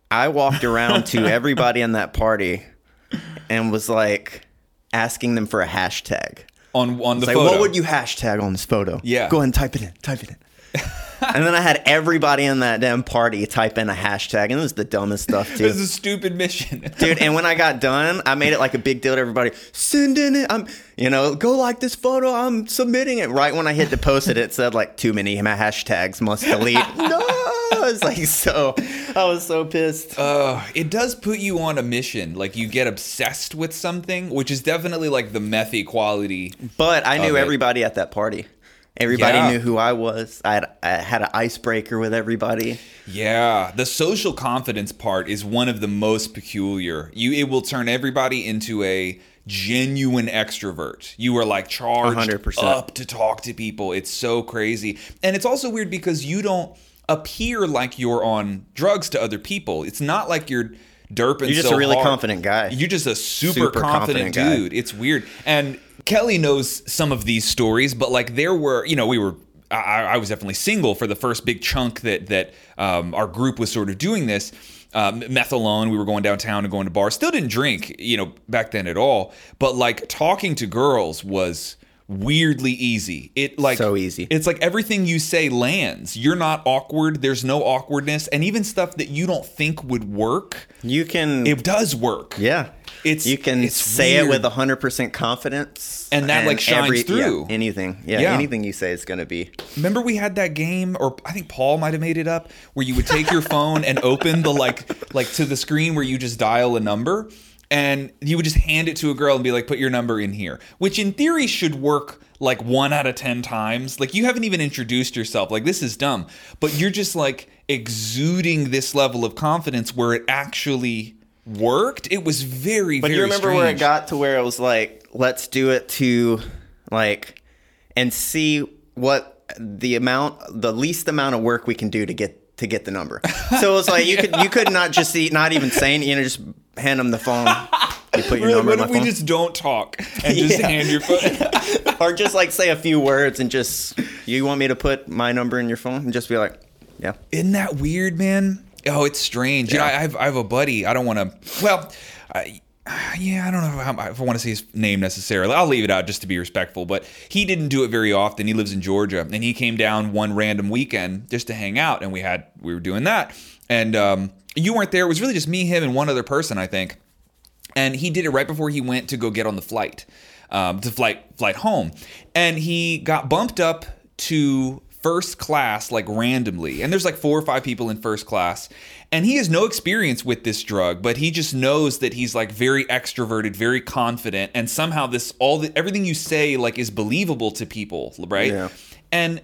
I walked around to everybody in that party and was like asking them for a hashtag. On on the like, photo. what would you hashtag on this photo? Yeah. Go ahead and type it in. Type it in. and then I had everybody in that damn party type in a hashtag, and it was the dumbest stuff too. This is a stupid mission. Dude, and when I got done, I made it like a big deal to everybody. Send in it. I'm, you know, go like this photo. I'm submitting it. Right when I hit the post it, it said like too many hashtags must delete. no, I was like so. I was so pissed. Uh, it does put you on a mission. Like you get obsessed with something, which is definitely like the methy quality. But I knew it. everybody at that party. Everybody Yeah. knew who I was. I had, I had an icebreaker with everybody. Yeah, the social confidence part is one of the most peculiar. You it will turn everybody into a genuine extrovert. You are like charged 100%. up to talk to people. It's so crazy. And it's also weird because you don't appear like you're on drugs to other people. It's not like you're derping. You're just so a really hard. confident guy. You're just a super, Super confident, confident dude. It's weird. And Kelly knows some of these stories, but like there were, you know, we were. I, I was definitely single for the first big chunk that that um, our group was sort of doing this. Um, methylone, we were going downtown and going to bars. Still didn't drink, you know, back then at all. But like talking to girls was weirdly easy. It like So easy. It's like everything you say lands. You're not awkward. There's no awkwardness, and even stuff that you don't think would work, You can, it does work. yeah. It's you can it's say weird. it with hundred percent confidence, And that, like, shines yeah, through. anything. Yeah, Yeah. anything you say is gonna be. Remember we had that game, or I think Paul might have made it up, where you would take your phone and open the like like to the screen where you just dial a number, and you would just hand it to a girl and be like, "Put your number in here," which in theory should work like one out of ten times. Like you haven't even introduced yourself. Like this is dumb, but you're just like exuding this level of confidence where it actually worked. It was very, But very you remember where it got to where it was like, let's do it to like, and see what the amount, the least amount of work we can do to get to get the number. So it was like you could you could not just see, not even saying, you know, just hand him the phone. You put your Really, number what if we phone, just don't talk and just Yeah. hand your phone? or just like say a few words and just, you want me to put my number in your phone and just be like, yeah. Isn't that weird, man? Oh, it's strange. You know, I Yeah. have I have a buddy. I don't want to. Well, I, yeah, I don't know how, if I want to say his name necessarily. I'll leave it out just to be respectful. But he didn't do it very often. He lives in Georgia, and he came down one random weekend just to hang out, and we had we were doing that. And um, you weren't there. It was really just me, him, and one other person, I think. And he did it right before he went to go get on the flight um, to flight flight home. And he got bumped up to first class like randomly. And there's like four or five people in first class. And he has no experience with this drug but he just knows that he's like very extroverted very confident and somehow this all the everything you say like is believable to people right? Yeah. and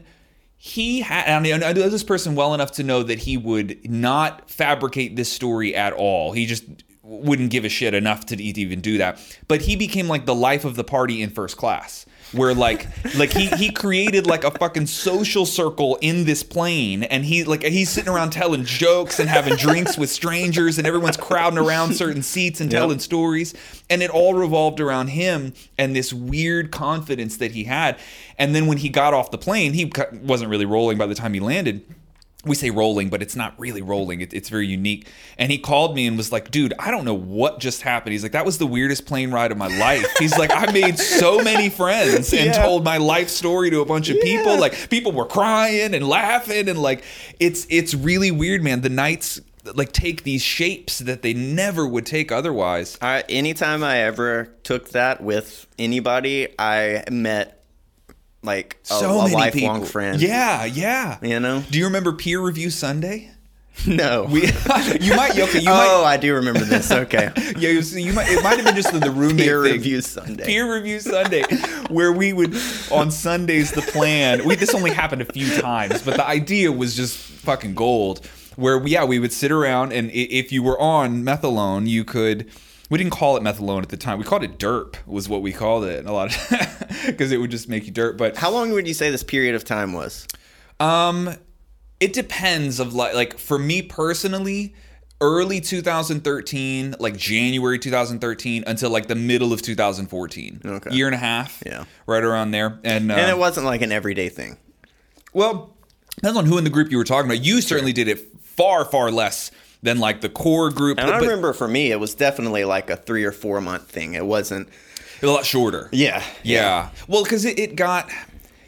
he had I, mean, I know this person well enough to know that he would not fabricate this story at all. He just wouldn't give a shit enough to even do that. But he became like the life of the party in first class. Where like like he he created like a fucking social circle in this plane and he like he's sitting around telling jokes and having drinks with strangers and everyone's crowding around certain seats and Yep. telling stories and it all revolved around him and this weird confidence that he had and then when he got off the plane he wasn't really rolling by the time he landed we say rolling but it's not really rolling. It, it's very unique. And he called me and was like dude i don't know what just happened. He's like that was the weirdest plane ride of my life. He's like i made so many friends and Yeah. told my life story to a bunch of people. Like people were crying and laughing and like it's it's really weird man. The nights like take these shapes that they never would take otherwise. I, anytime I ever took that with anybody, I met like a, so a many lifelong people. friend. Yeah, yeah. You know? Do you remember Peer Review Sunday? No. We, you might, okay, you oh, might. I do remember this. Okay. Yeah, you, see, you might. It might have been just the, the roommate Peer thing. review Sunday. Peer Review Sunday, where we would on Sundays the plan. We this only happened a few times, but the idea was just fucking gold. Where we, yeah, we would sit around, and if you were on methylone, you could. We didn't call it methylone at the time. We called it derp. Was what we called it a lot because it would just make you dirt. But How long would you say this period of time was? Um, it depends of like like for me personally, early 2013, like January 2013 until like the middle of 2014. Okay. Year and a half. Yeah. Right around there. And, uh, And it wasn't like an everyday thing. well, depends on who in the group you were talking about. You certainly did it far far less than like the core group. And I remember for me, it was definitely like a three or four month thing. It wasn't. It a lot shorter. Yeah. Yeah. Well, because it, it got.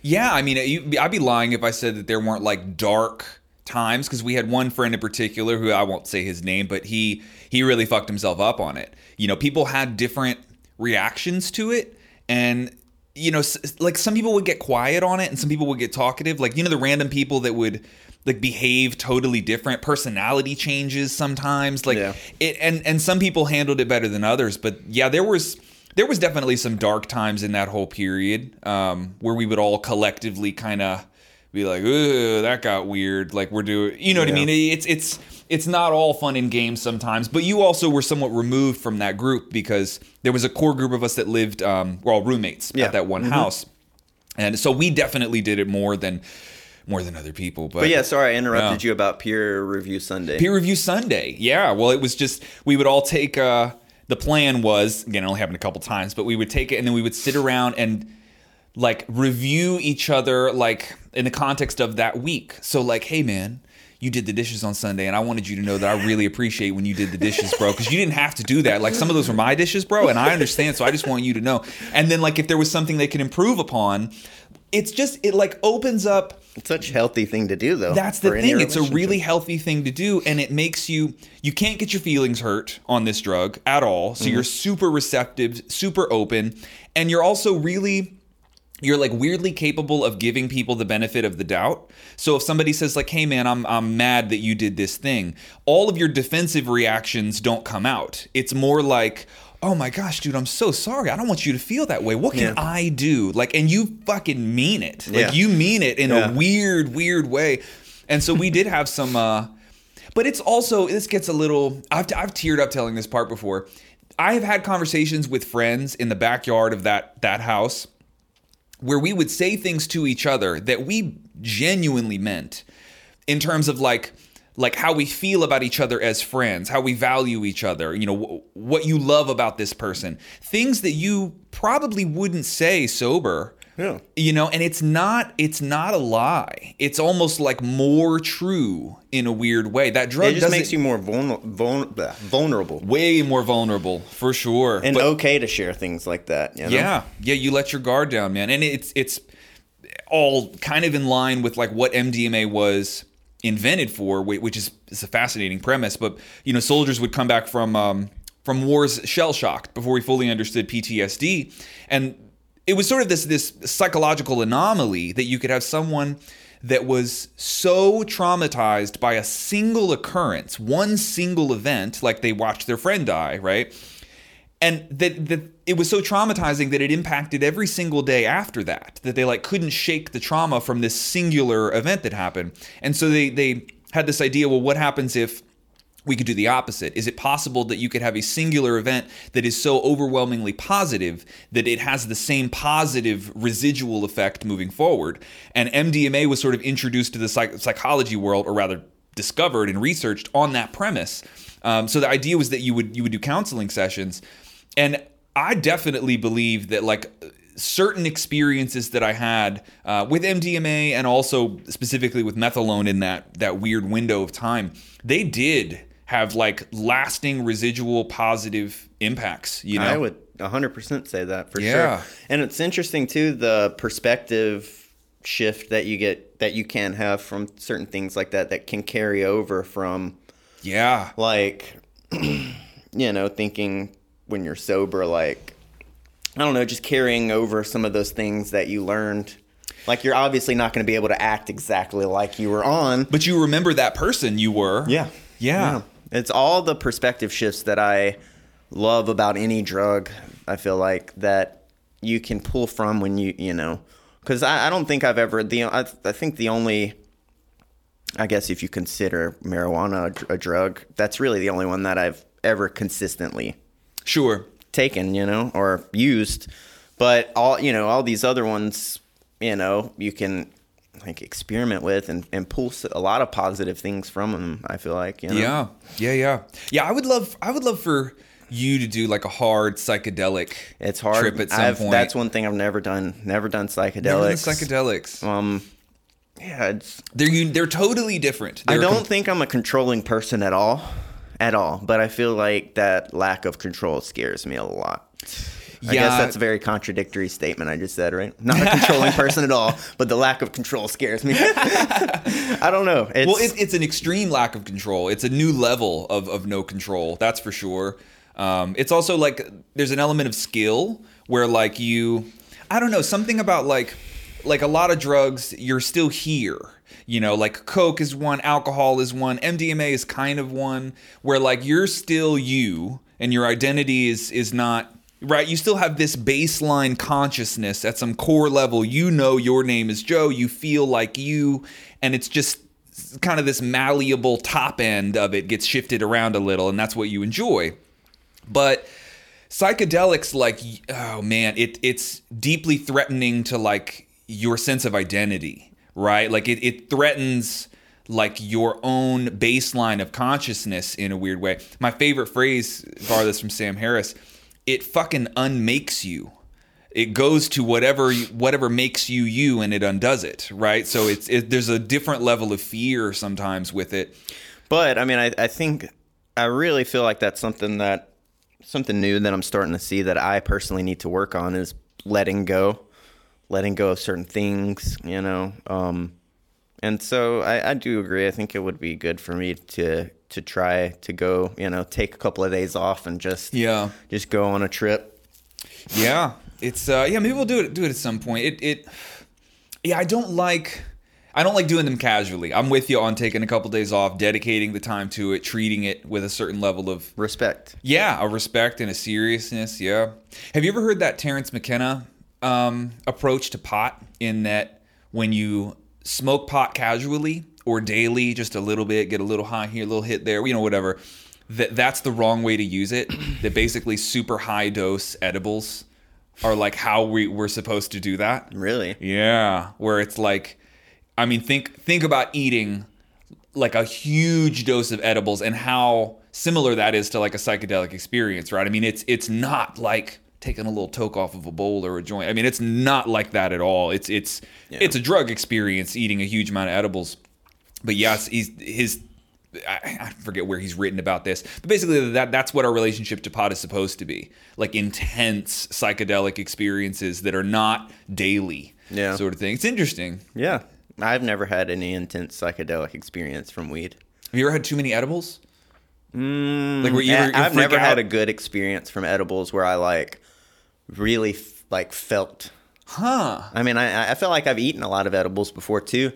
Yeah, I mean, you, I'd be lying if I said that there weren't like dark times because we had one friend in particular who I won't say his name, but he he really fucked himself up on it. You know, people had different reactions to it, and you know, s- like some people would get quiet on it, and some people would get talkative. Like you know, the random people that would like behave totally different, personality changes sometimes. Like Yeah. it, and and some people handled it better than others. But yeah, there was there was definitely some dark times in that whole period um, where we would all collectively kind of be like, "Ooh, that got weird." Like we're doing, you know what I mean? It's it's it's not all fun and games sometimes. But you also were somewhat removed from that group because there was a core group of us that lived. Um, we're all roommates Yeah. at that one house, and so we definitely did it more than more than other people. But, But yeah, sorry I interrupted you about peer review Sunday. peer review Sunday. Yeah, well, it was just we would all take. Uh, the plan was again, it only happened a couple times, but we would take it and then we would sit around and like review each other like in the context of that week. So like, hey man, you did the dishes on Sunday, and I wanted you to know that I really appreciate when you did the dishes, bro, because you didn't have to do that. Like some of those were my dishes, bro, and I understand. So I just want you to know. And then like if there was something they could improve upon, it's just it like opens up It's such a healthy thing to do, though. that's the thing. It's a really healthy thing to do, and it makes you you can't get your feelings hurt on this drug at all. So you're mm-hmm. super receptive, super open, and you're also really you're like weirdly capable of giving people the benefit of the doubt. So if somebody says like, "Hey man, I'm I'm mad that you did this thing," all of your defensive reactions don't come out. It's more like, "Oh my gosh, dude, I'm so sorry. I don't want you to feel that way. What can Yeah. I do?" Like, and you fucking mean it. Like Yeah. you mean it in Yeah. a weird, weird way. And so we did have some. uh But it's also this gets a little. I've I've teared up telling this part before. I have had conversations with friends in the backyard of that that house where we would say things to each other that we genuinely meant in terms of like like how we feel about each other as friends how we value each other you know wh- what you love about this person. Things that you probably wouldn't say sober. Yeah. you know and it's not it's not a lie. It's almost like more true in a weird way. That drug It just makes you more vulner- vul- vulnerable. Way more vulnerable for sure. And But- okay to share things like that. You know? yeah, yeah, you let your guard down, man, and it's it's all kind of in line with like what MDMA was invented for, which is, is a fascinating premise. But you know, soldiers would come back from um, from wars shell shocked before we fully understood PTSD, and it was sort of this this psychological anomaly that you could have someone that was so traumatized by a single occurrence, one single event, like they watched their friend die, right? And that that it was so traumatizing that it impacted every single day after that that they like couldn't shake the trauma from this singular event that happened. And so they they had this idea well what happens if we could do the opposite? Is it possible that you could have a singular event that is so overwhelmingly positive that it has the same positive residual effect moving forward? And mdma was sort of introduced to the psych- psychology world or rather discovered and researched on that premise. Um, so the idea was that you would you would do counseling sessions and I definitely believe that like certain experiences that I had uh, with MDMA and also specifically with methylone in that that weird window of time, they did have like lasting residual positive impacts. You know, I would 100% say that for Yeah. sure. And it's interesting too the perspective shift that you get that you can have from certain things like that that can carry over from yeah, like you know thinking when you're sober like I don't know just carrying over some of those things that you learned like you're obviously not going to be able to act exactly like you were on but you remember that person you were. yeah. yeah. It's all the perspective shifts that I love about any drug. I feel like that you can pull from when you, you know, because I, I don't think I've ever, the, I, I think the only, I guess if you consider marijuana a, a drug, that's really the only one that I've ever consistently Sure. taken, you know, or used. But all, you know, all these other ones, you know, you can like experiment with and, and pull a lot of positive things from them. I feel like, you know? Yeah, yeah, yeah, yeah. I would love, I would love for you to do like a hard psychedelic. It's hard. trip at some I've, point. That's one thing I've never done. Never done psychedelics. Never done psychedelics. Um, yeah, it's, They're you they're totally different. I They're don't com- think I'm a controlling person at all, at all. But I feel like that lack of control scares me a lot. I Yeah. guess that's a very contradictory statement I just said, right? Not a controlling person at all, but the lack of control scares me. I don't know. It's, well, it, it's an extreme lack of control. It's a new level of, of no control. That's for sure. Um, it's also like there's an element of skill where like you, I don't know, something about like like a lot of drugs. You're still here. You know, like coke is one, alcohol is one, MDMA is kind of one. Where like you're still you, and your identity is is not right. You still have this baseline consciousness at some core level. You know your name is Joe. You feel like you, and it's just kind of this malleable top end of it gets shifted around a little, and that's what you enjoy. But psychedelics, like, oh man, it it's deeply threatening to like your sense of identity, right? Like it, it threatens like your own baseline of consciousness in a weird way. My favorite phrase, borrow this from Sam Harris, it fucking unmakes you. It goes to whatever whatever makes you you, and it undoes it, right? So it's it, there's a different level of fear sometimes with it. But I mean, I, I think I really feel like that's something that something new that I'm starting to see that I personally need to work on is letting go, letting go of certain things, you know. Um, and so I, I do agree. I think it would be good for me to to try to go, you know, take a couple of days off and just Yeah. just go on a trip. Yeah, it's uh, yeah. Maybe we'll do it do it at some point. It it yeah. I don't like I don't like doing them casually. I'm with you on taking a couple days off, dedicating the time to it, treating it with a certain level of Respect. yeah, a respect and a seriousness. Yeah. Have you ever heard that Terence McKenna um, approach to pot? In that when you smoke pot casually or daily, just a little bit, get a little high here, a little hit there, you know, whatever. That that's the wrong way to use it. that basically super high dose edibles are like how we we're supposed to do that. Really? Yeah, where it's like, I mean, think think about eating like a huge dose of edibles and how similar that is to like a psychedelic experience, right? I mean, it's it's not like taking a little toke off of a bowl or a joint. I mean, it's not like that at all. It's it's it's a drug experience eating a huge amount of edibles. But yes, he's his. I forget where he's written about this, but basically that that's what our relationship to pot is supposed to be, like intense psychedelic experiences that are not daily, Yeah. sort of thing. It's interesting. Yeah. I've never had any intense psychedelic experience from weed. Have you ever had too many edibles? Mm, Like, you I- ever- you I've never had a good experience from edibles where I like really f- like felt. Huh? I mean, I I feel like I've eaten a lot of edibles before too,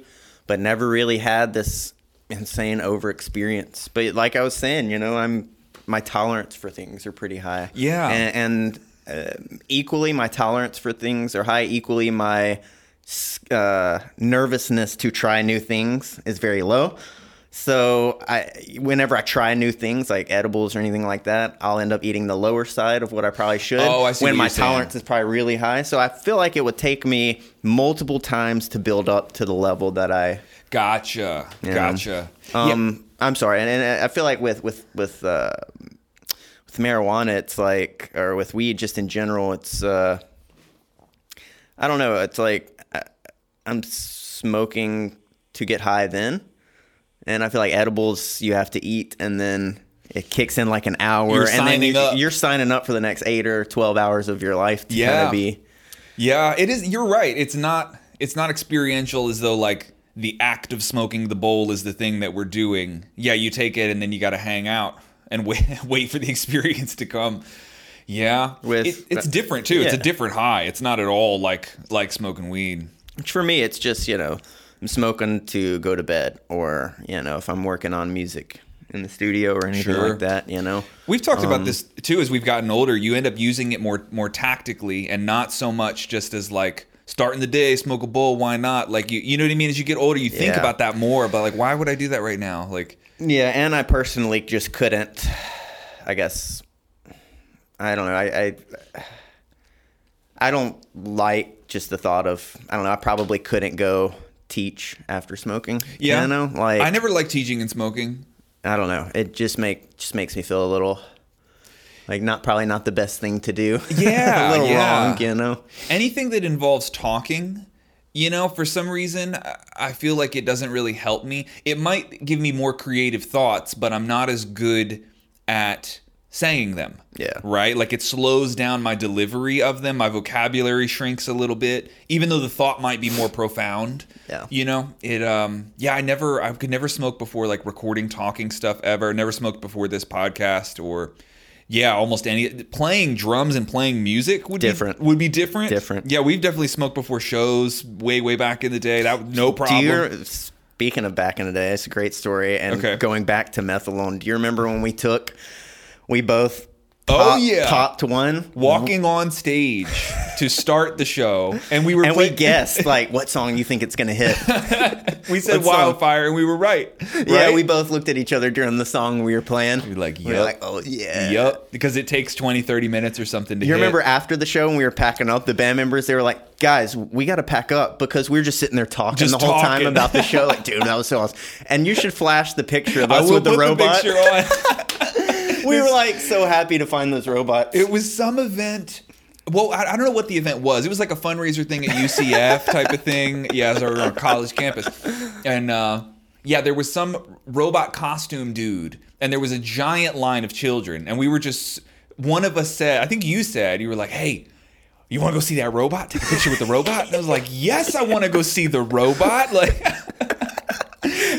but never really had this insane over experience. But like I was saying, you know, I'm my tolerance for things are pretty high. Yeah. and, and uh, equally my tolerance for things are high. Equally my uh, nervousness to try new things is very low. So I, whenever I try new things like edibles or anything like that, I'll end up eating the lower side of what I probably should. Oh, I see When my you're saying. tolerance is probably really high, so I feel like it would take me multiple times to build up to the level that I. Gotcha. Yeah. Gotcha. Um, I'm sorry, and, and I feel like with with with uh, with marijuana, it's like, or with weed, just in general, it's. Uh, I don't know. It's like I, I'm smoking to get high then, and I feel like edibles you have to eat, and then it kicks in like an hour, You're and then signing you, up. you're signing up for the next eight or twelve hours of your life to kind Yeah. of be. Yeah, it is. You're right. It's not. It's not experiential as though like the act of smoking the bowl is the thing that we're doing. Yeah, you take it and then you got to hang out and wait wait for the experience to come. Yeah, With- it, it's different too. It's a different high. It's not at all like like smoking weed. Which for me, it's just you know, I'm smoking to go to bed, or you know, if I'm working on music in the studio or anything Sure. like that, you know. We've talked Um, about this too as we've gotten older. You end up using it more more tactically and not so much just as like starting the day, smoke a bowl, why not? Like you you know what I mean? As you get older, you think Yeah. about that more. But like, why would I do that right now? Like, Yeah, and I personally just couldn't. I guess I don't know. I I, I don't like just the thought of. I don't know. I probably couldn't go teach after smoking. yeah, you know, like I never liked teaching and smoking. I don't know. It just make just makes me feel a little. Like not probably not the best thing to do. Yeah, a little yeah. wrong, you know. anything that involves talking you know for some reason I- i feel like it doesn't really help me it might give me more creative thoughts but i'm not as good at saying them Yeah. right like it slows down my delivery of them my vocabulary shrinks a little bit even though the thought might be more profound Yeah. you know it um yeah i never i could never smoke before like recording talking stuff ever never smoked before this podcast or yeah almost any playing drums and playing music would Different. be, would be different Different. yeah we've definitely smoked before shows way way back in the day that no problem speaking of back in the day, it's a great story. And Okay. going back to methylone, do you remember when we took, we both Oh, top, yeah. popped one. walking on stage to start the show, and we were And we guessed like what song you think it's gonna hit. we said what song? wildfire, and we were right. Yeah, we both looked at each other during the song we were playing. We're like, We were like, oh yeah. Yep, because it takes 20, 30 minutes or something to You hit. remember after the show when we were packing up, the band members they were like, "Guys, we got to pack up because we were just sitting there talking Just the whole time about the show." Like, dude, that was so awesome. And you should flash the picture of us with the robot. the picture on. We were like so happy to find those robots. It was some event. Well, I, I don't know what the event was. It was like a fundraiser thing at UCF type of thing. Yeah, it was our, our college campus, and uh, yeah, there was some robot costume dude, and there was a giant line of children, and we were just. One of us said, I think you said, you were like, "Hey, you want to go see that robot? Take a picture with the robot?" And I was like, "Yes, I want to go see the robot." Like.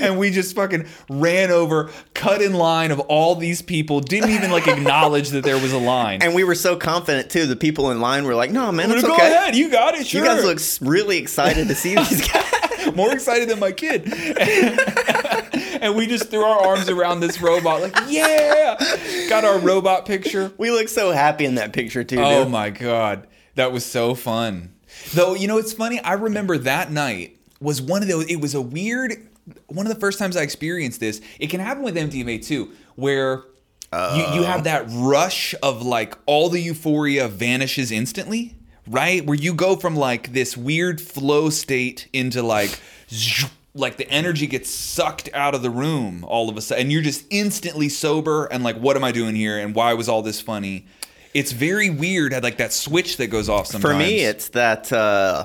and we just fucking ran over, cut in line of all these people, didn't even like acknowledge that there was a line. and we were so confident too. The people in line were like, "No, man, it's go okay. ahead, you got it. Sure. You guys look really excited to see these guys." more excited than my kid. and we just threw our arms around this robot, like, yeah, got our robot picture. we look so happy in that picture too. Oh dude. my god, that was so fun. Though you know, it's funny. I remember that night was one of those. It was a weird. One of the first times I experienced this. It can happen with MDMA too, where. you, you have that rush of like all the euphoria vanishes instantly, right? Where you go from like this weird flow state into like, like the energy gets sucked out of the room all of a sudden, and you're just instantly sober and like, what am I doing here? And why was all this funny? It's very weird. Had like that switch that goes off sometimes. For me, it's that uh,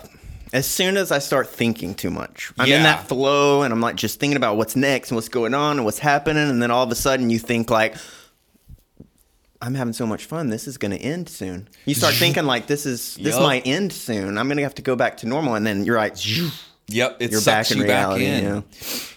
as soon as I start thinking too much, I'm Yeah. in that flow and I'm like just thinking about what's next and what's going on and what's happening. And then all of a sudden you think like, I'm having so much fun. This is going to end soon. You start thinking like this is this Yup. might end soon. I'm going to have to go back to normal. And then you're like, Yep, it You're sucks back you reality, back in. yeah.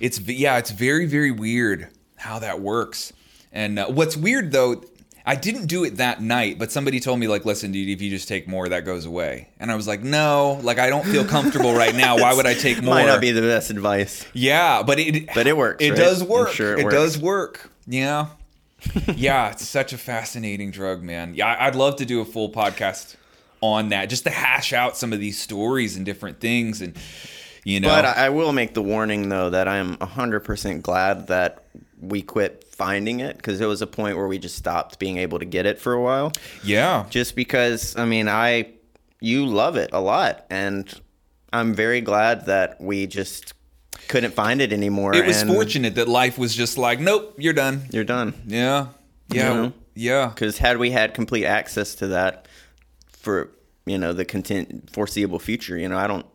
It's yeah, it's very very weird how that works. And uh, what's weird though, I didn't do it that night, but somebody told me like, listen, dude, if you just take more, that goes away. And I was like, no, like I don't feel comfortable right now. Why would I take more? might not be the best advice. Yeah, but it But it works, It right? does I'm work. sure it it works. does work. Yeah. yeah, it's such a fascinating drug, man. Yeah, I'd love to do a full podcast on that, just to hash out some of these stories and different things, and you know. But I, I will make the warning though that I'm 100% glad that we quit finding it because it was a point where we just stopped being able to get it for a while. yeah, just because I mean I you love it a lot and I'm very glad that we just couldn't find it anymore. it was fortunate that life was just like, nope, you're done. You're done. Yeah, yeah, know? yeah. Because had we had complete access to that for you know the content foreseeable future, you know I don't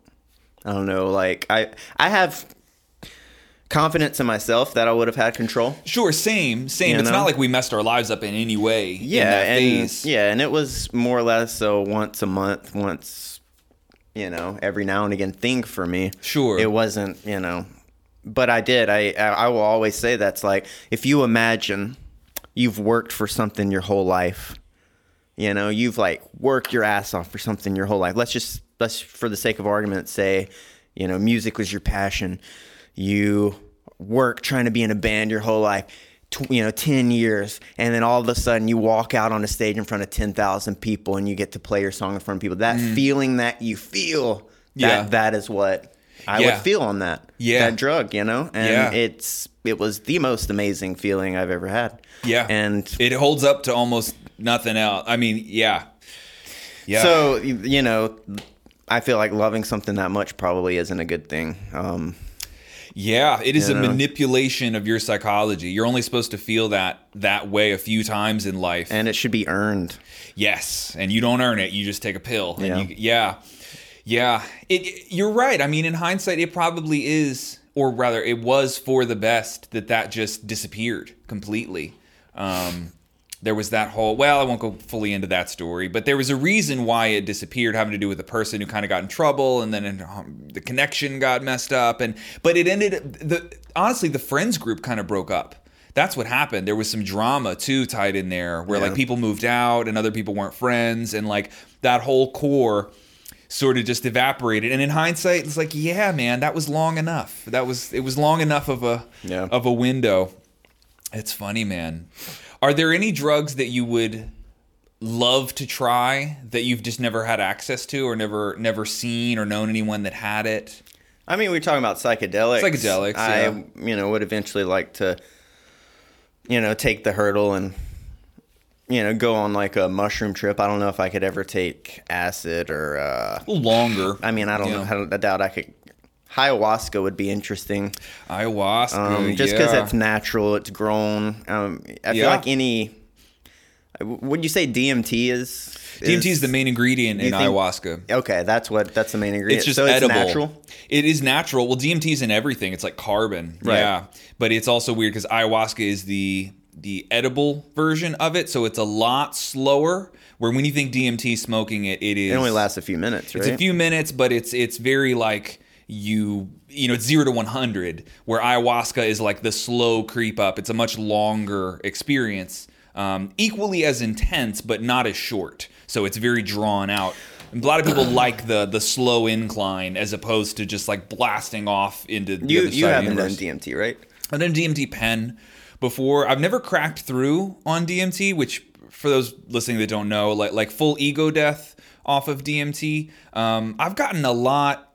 I don't know like I I have confidence in myself that I would have had control. Sure, same, same. You it's know? not like we messed our lives up in any way. in Yeah, that and phase. yeah, and it was more or less so once a month, once you know, every now and again thing for me. Sure. It wasn't, you know, but I did. I I will always say that's like if you imagine you've worked for something your whole life, you know, you've like worked your ass off for something your whole life. Let's just let's for the sake of argument say, you know, music was your passion. You work trying to be in a band your whole life. You know, ten years, and then all of a sudden you walk out on a stage in front of ten thousand people, and you get to play your song in front of people. That feeling that you feel, that Mm. Yeah. that is what I Yeah. would feel on that. Yeah. that drug, you know, and Yeah. it's it was the most amazing feeling I've ever had. Yeah. and it holds up to almost nothing else. I mean, yeah. Yeah. So you know, I feel like loving something that much probably isn't a good thing. Um, yeah, it is You a manipulation of your psychology. You're only supposed to feel that that way a few times in life. and it should be earned. Yes, and you don't earn it. You just take a pill. Yeah. And you, yeah, yeah. It, it- You're right. I mean, in hindsight, it probably is, or rather, it was for the best that that just disappeared completely. Um, there was that whole. Well, I won't go fully into that story, but there was a reason why it disappeared, having to do with the person who kind of got in trouble, and then um, the connection got messed up, and but it ended. The honestly, the friends group kind of broke up that's what happened. There was some drama too tied in there where like people moved out and other people weren't friends and like that whole core sort of just evaporated. And in hindsight, it's like, yeah, man, that was long enough. That was it was long enough of a Yeah. of a window. It's funny, man. Are there any drugs that you would love to try that you've just never had access to or never never seen or known anyone that had it? I mean, we're talking about psychedelics. Psychedelics, I, yeah. you know, would eventually like to, you know, take the hurdle and, you know, go on like a mushroom trip. I don't know if I could ever take acid or. uh longer. I mean, I don't Yeah. know. I, don't- I doubt I could. Ayahuasca would be interesting, Ayahuasca. um, just because yeah. it's natural, it's grown. Um, I feel like any. Would you say DMT is? DMT is the main ingredient in think- ayahuasca. Okay, that's what that's the main ingredient. It's just so edible. It's natural. It is natural. Well, DMT is in everything. It's like carbon. Right. Yeah. But it's also weird because ayahuasca is the the edible version of it, so it's a lot slower. Where when you think DMT smoking it, it is It only lasts a few minutes, right? It's a few minutes, but it's it's very like you you know it's zero to one hundred. Where ayahuasca is like the slow creep up. It's a much longer experience, um, equally as intense, but not as short. So it's very drawn out. A lot of people like the the slow incline as opposed to just like blasting off into the you other you side of the haven't done. DMT, right? I've done DMT pen before. I've never cracked through on DMT, which for those listening that don't know, like like full ego death off of DMT. Um, I've gotten a lot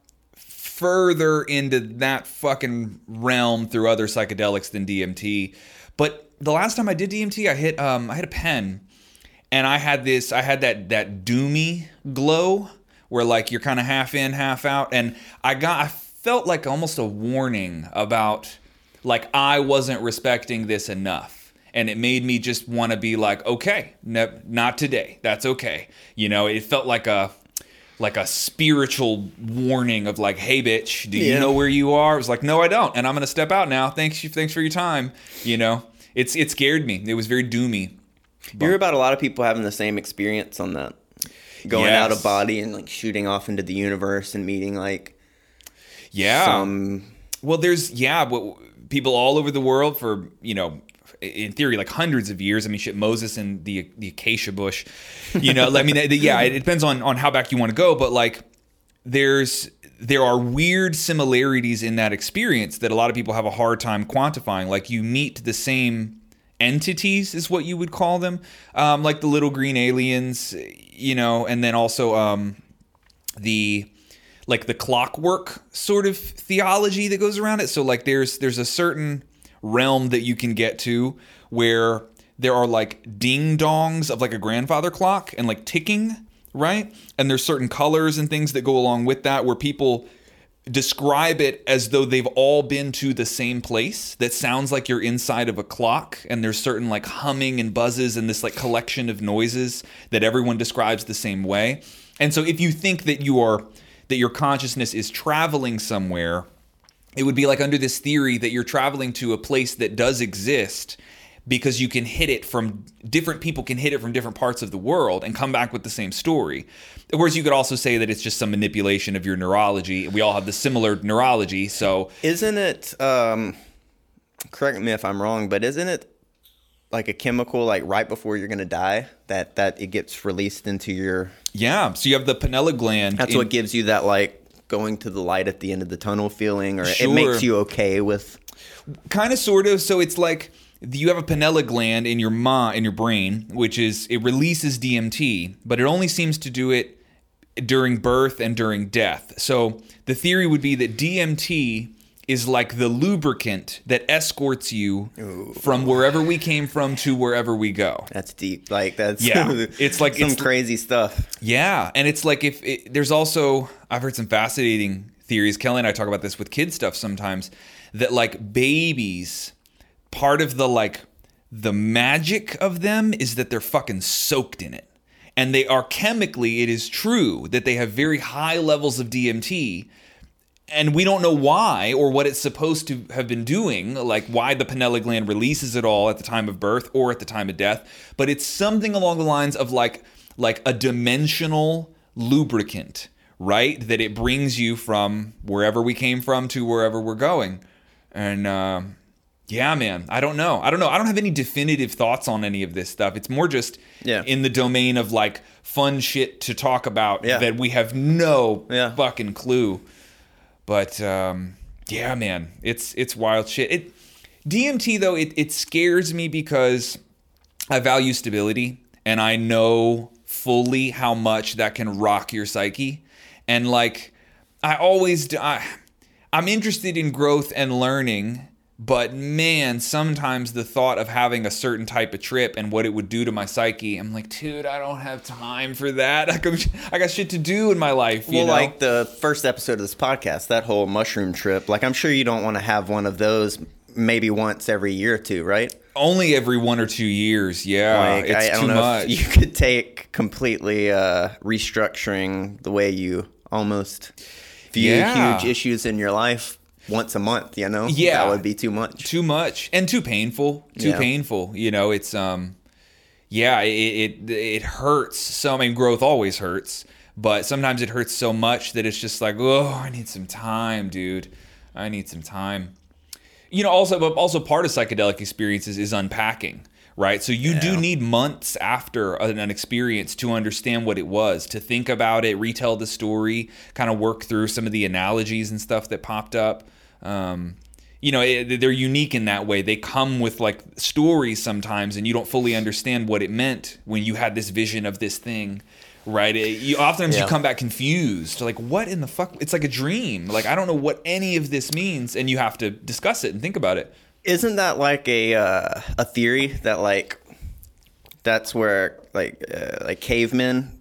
further into that fucking realm through other psychedelics than DMT. But the last time I did DMT, I hit um, I hit a pen, and I had this I had that that doomy glow where like you're kind of half in, half out, and I got I felt like almost a warning about like I wasn't respecting this enough. And it made me just want to be like, okay, no, not today. That's okay. You know, it felt like a like a spiritual warning of like, hey, bitch, do you Yeah. know where you are? It was like, no, I don't, and I'm gonna step out now. Thanks, you, thanks for your time. You know, it's it scared me. It was very doomy. You hear about a lot of people having the same experience on that, going out of body and like shooting off into the universe and meeting like Yeah. some. Well, there's yeah, but people all over the world for you know, in theory, like hundreds of years. I mean, shit, Moses and the the acacia bush. You know, I mean, yeah, it depends on on how back you want to go, but like, there's there are weird similarities in that experience that a lot of people have a hard time quantifying. Like, you meet the same entities, is what you would call them, um, like the little green aliens, you know, and then also um, the like the clockwork sort of theology that goes around it. So like there's there's a certain realm that you can get to where there are like ding dongs of like a grandfather clock and like ticking, right? And there's certain colors and things that go along with that where people describe it as though they've all been to the same place that sounds like you're inside of a clock and there's certain like humming and buzzes and this like collection of noises that everyone describes the same way and so if you think that you are that your consciousness is traveling somewhere it would be like under this theory that you're traveling to a place that does exist because you can hit it from different people can hit it from different parts of the world and come back with the same story. Whereas you could also say that it's just some manipulation of your neurology. We all have the similar neurology, so Isn't it? Um, correct me if I'm wrong, but isn't it like a chemical like right before you're gonna die that that it gets released into your? yeah. So you have the pineal gland. That's in- what gives you that like going to the light at the end of the tunnel feeling, or Sure. it makes you okay with. kind of sort of so it's like you have a pineal gland in your ma in your brain which is it releases DMT but it only seems to do it during birth and during death so the theory would be that DMT is like the lubricant that escorts you from wherever we came from to wherever we go That's deep. Like that's Yeah. It's like- some it's- crazy stuff. yeah, and it's like if it, there's also I've heard some fascinating theories. Kelly and I talk about this with kid stuff sometimes that like babies, part of the like the magic of them is that they're fucking soaked in it. And they are chemically, it is true that they have very high levels of DMT. And we don't know why or what it's supposed to have been doing, like why the pineal gland releases it all at the time of birth or at the time of death. But it's something along the lines of like like a dimensional lubricant, right? That it brings you from wherever we came from to wherever we're going. And um, yeah, man, I don't know. I don't know. I don't have any definitive thoughts on any of this stuff. It's more just Yeah. in the domain of like fun shit to talk about Yeah. that we have no Yeah. fucking clue. But um, yeah, man, it's it's wild shit. It DMT though it it scares me because I value stability and I know fully how much that can rock your psyche. And like, I always, I, I'm interested in growth and learning, but man, sometimes the thought of having a certain type of trip and what it would do to my psyche, I'm like, dude, I don't have time for that. I got, shit to do in my life. well, know? like the first episode of this podcast, that whole mushroom trip, like I'm sure you don't want to have one of those maybe once every year or two, right? only every one or two years. Yeah, Like it's I, I too much. you could take completely uh, restructuring the way you almost view Yeah. huge issues in your life once a month. You know, Yeah. that would be too much. too much. And too painful. Too Yeah. painful you know? It's um yeah it, it it hurts. So i mean growth always hurts but sometimes it hurts so much that it's just like oh i need some time dude. I need some time. You know also but also part of psychedelic experiences is unpacking right? So you do need months after an, an experience to understand what it was to think about it retell the story kind of work through some of the analogies and stuff that popped up um, you know it, they're unique in that way. They come with like stories sometimes and you don't fully understand what it meant when you had this vision of this thing right? It- you oftentimes you come back confused like what in the fuck? It's like a dream. Like i don't know what any of this means and you have to discuss it and think about it. Isn't that like a uh, a theory that like that's where like uh, like cavemen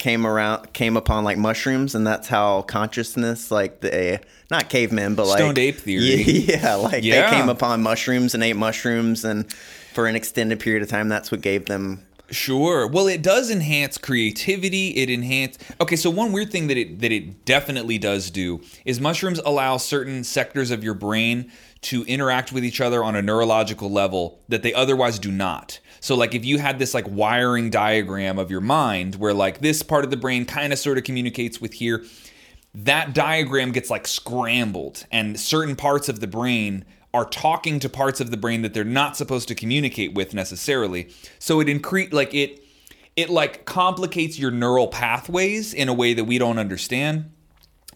came around came upon like mushrooms and that's how consciousness like the not cavemen but like Stoned ape theory. yeah like Yeah. they came upon mushrooms and ate mushrooms and for an extended period of time that's what gave them Sure. Well, it does enhance creativity. It enhance. Okay, so one weird thing that it that it definitely does do is mushrooms allow certain sectors of your brain to interact with each other on a neurological level that they otherwise do not. So like if you had this like wiring diagram of your mind where like this part of the brain kind of sort of communicates with here, that diagram gets like scrambled and certain parts of the brain are talking to parts of the brain that they're not supposed to communicate with necessarily. So it increase like it it like complicates your neural pathways in a way that we don't understand.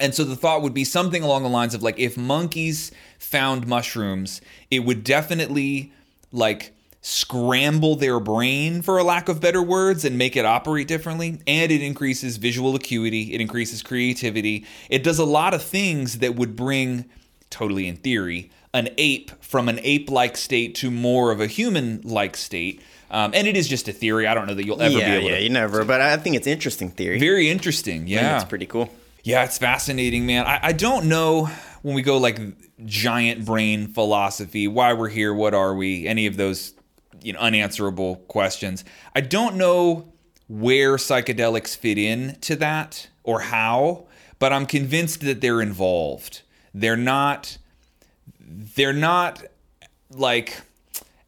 And so the thought would be something along the lines of like if monkeys found mushrooms it would definitely like scramble their brain for a lack of better words and make it operate differently. And it increases visual acuity it increases creativity. It does a lot of things that would bring totally in theory an ape from an ape-like state to more of a human-like state. Um, and it is just a theory. I don't know that you'll ever yeah be able yeah to you never but I think it's interesting theory. Very interesting yeah it's pretty cool. Yeah, it's fascinating, man. I, I don't know when we go like giant brain philosophy, why we're here, what are we, any of those you know unanswerable questions. I don't know where psychedelics fit in to that or how, but I'm convinced that they're involved. They're not they're not like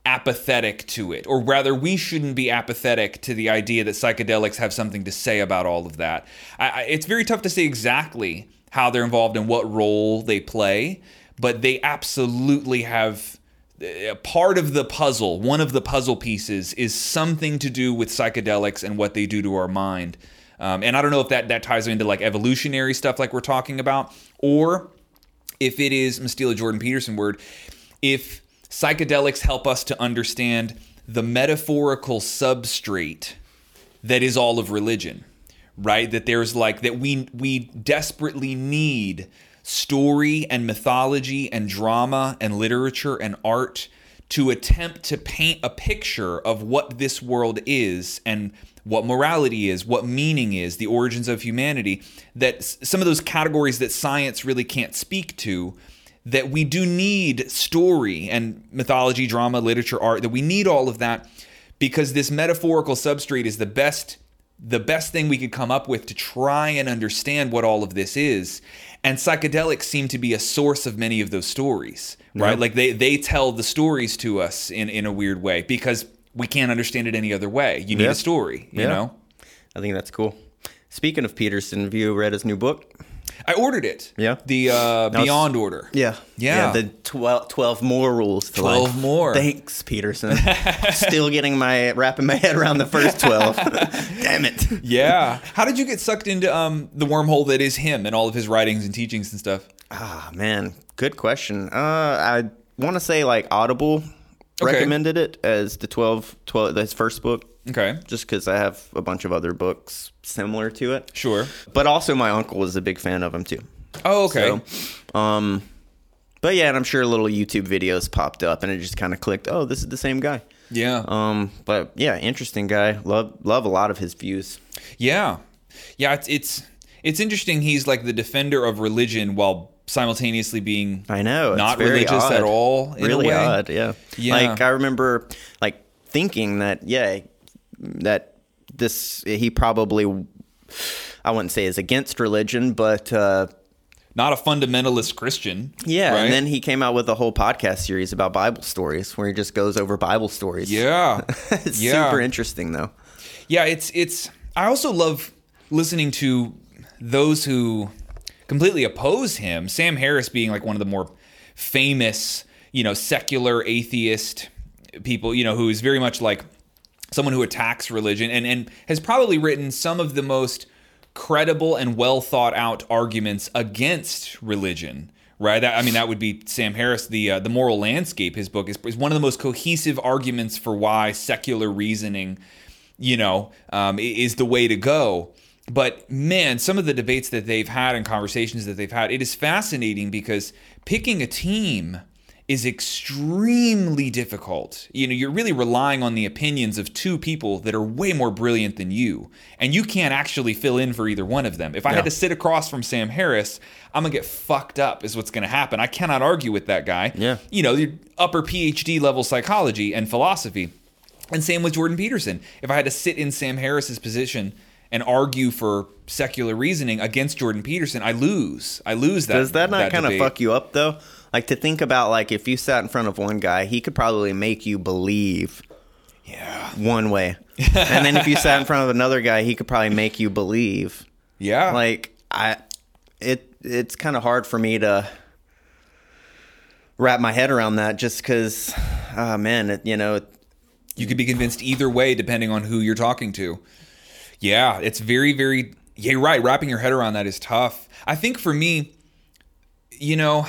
apathetic to it or rather we shouldn't be apathetic to the idea that psychedelics have something to say about all of that I, I, it's very tough to say exactly how they're involved and what role they play but they absolutely have part of the puzzle one of the puzzle pieces is something to do with psychedelics and what they do to our mind um, and i don't know if that, that ties into like evolutionary stuff like we're talking about or if it is, I'm gonna steal a Jordan Peterson word, if psychedelics help us to understand the metaphorical substrate that is all of religion, right? That there's like that we we desperately need story and mythology and drama and literature and art to attempt to paint a picture of what this world is and what morality is, what meaning is, the origins of humanity, that some of those categories that science really can't speak to, that we do need story and mythology, drama, literature, art, that we need all of that because this metaphorical substrate is the best the best thing we could come up with to try and understand what all of this is. And psychedelics seem to be a source of many of those stories, right? Like they they tell the stories to us in in a weird way because we can't understand it any other way. You need a story, you know? I think that's cool speaking of Peterson have you read his new book I ordered it. Yeah. The uh, Beyond Order. Yeah. Yeah. the 12, 12 more rules to 12 life. more. Thanks, Peterson. Still getting my wrapping my head around the first 12. Damn it. Yeah. How did you get sucked into um, the wormhole that is him and all of his writings and teachings and stuff? Ah, man. Good question. Uh, I want to say like Audible Okay. recommended it as the 12, 12 his first book, Okay. just because I have a bunch of other books similar to it. Sure. But also, my uncle is a big fan of him too. Oh, okay. So, um, but yeah, and I'm sure little YouTube videos popped up, and it just kind of clicked. Oh, this is the same guy. yeah. Um, but yeah, interesting guy. Love love a lot of his views. Yeah, yeah. It's it's it's interesting. He's like the defender of religion while simultaneously being I know. it's not very religious odd. at all. In really odd. Yeah. Yeah. Like I remember, like thinking that yeah, that this he probably I wouldn't say is against religion, but uh, Not a fundamentalist Christian. yeah. right? And then he came out with a whole podcast series about Bible stories where he just goes over Bible stories. yeah, it's Yeah. super interesting though. yeah. It's it's. I also love listening to those who completely oppose him. Sam Harris being like one of the more famous, you know, secular atheist people. You know, who is very much like someone who attacks religion and, and has probably written some of the most credible and well thought out arguments against religion right That- i mean that would be sam harris the uh, the moral landscape his book is, is one of the most cohesive arguments for why secular reasoning you know um, is the way to go but man some of the debates that they've had and conversations that they've had it is fascinating because picking a team is extremely difficult. You know, you're really relying on the opinions of two people that are way more brilliant than you, and you can't actually fill in for either one of them. If I Yeah. had to sit across from Sam Harris, I'm gonna get fucked up. Is what's gonna happen. I cannot argue with that guy. Yeah. You know, upper PhD level psychology and philosophy, and same with Jordan Peterson. If I had to sit in Sam Harris's position. And argue for secular reasoning against Jordan Peterson, I lose. I lose that. Does that not kind of fuck you up though? Like to think about like if you sat in front of one guy, he could probably make you believe Yeah. one way, and then if you sat in front of another guy, he could probably make you believe. Yeah. Like I, it it's kind of hard for me to wrap my head around that, just because, oh ah, man, it, you know, You could be convinced either way depending on who you're talking to. Yeah, it's very, very. Yeah, you're right. Wrapping your head around that is tough. I think for me, you know,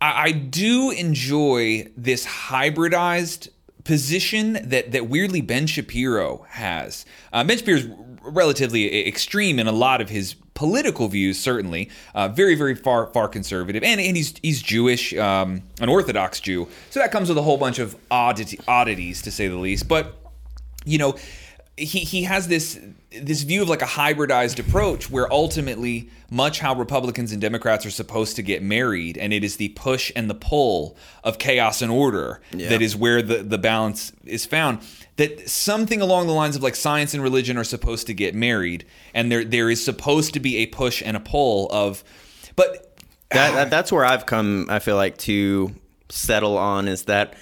I, I do enjoy this hybridized position that that weirdly Ben Shapiro has. Uh, ben Shapiro's relatively extreme in a lot of his political views, certainly. Uh, very, very far, far conservative, and and he's he's Jewish, um, an Orthodox Jew, so that comes with a whole bunch of oddity, oddities, to say the least. But you know, he he has this this view of like a hybridized approach where ultimately much how Republicans and Democrats are supposed to get married and it is the push and the pull of chaos and order that is where the the balance is found that something along the lines of like science and religion are supposed to get married and there there is supposed to be a push and a pull of but that, that that's where I've come. I feel like to settle on is that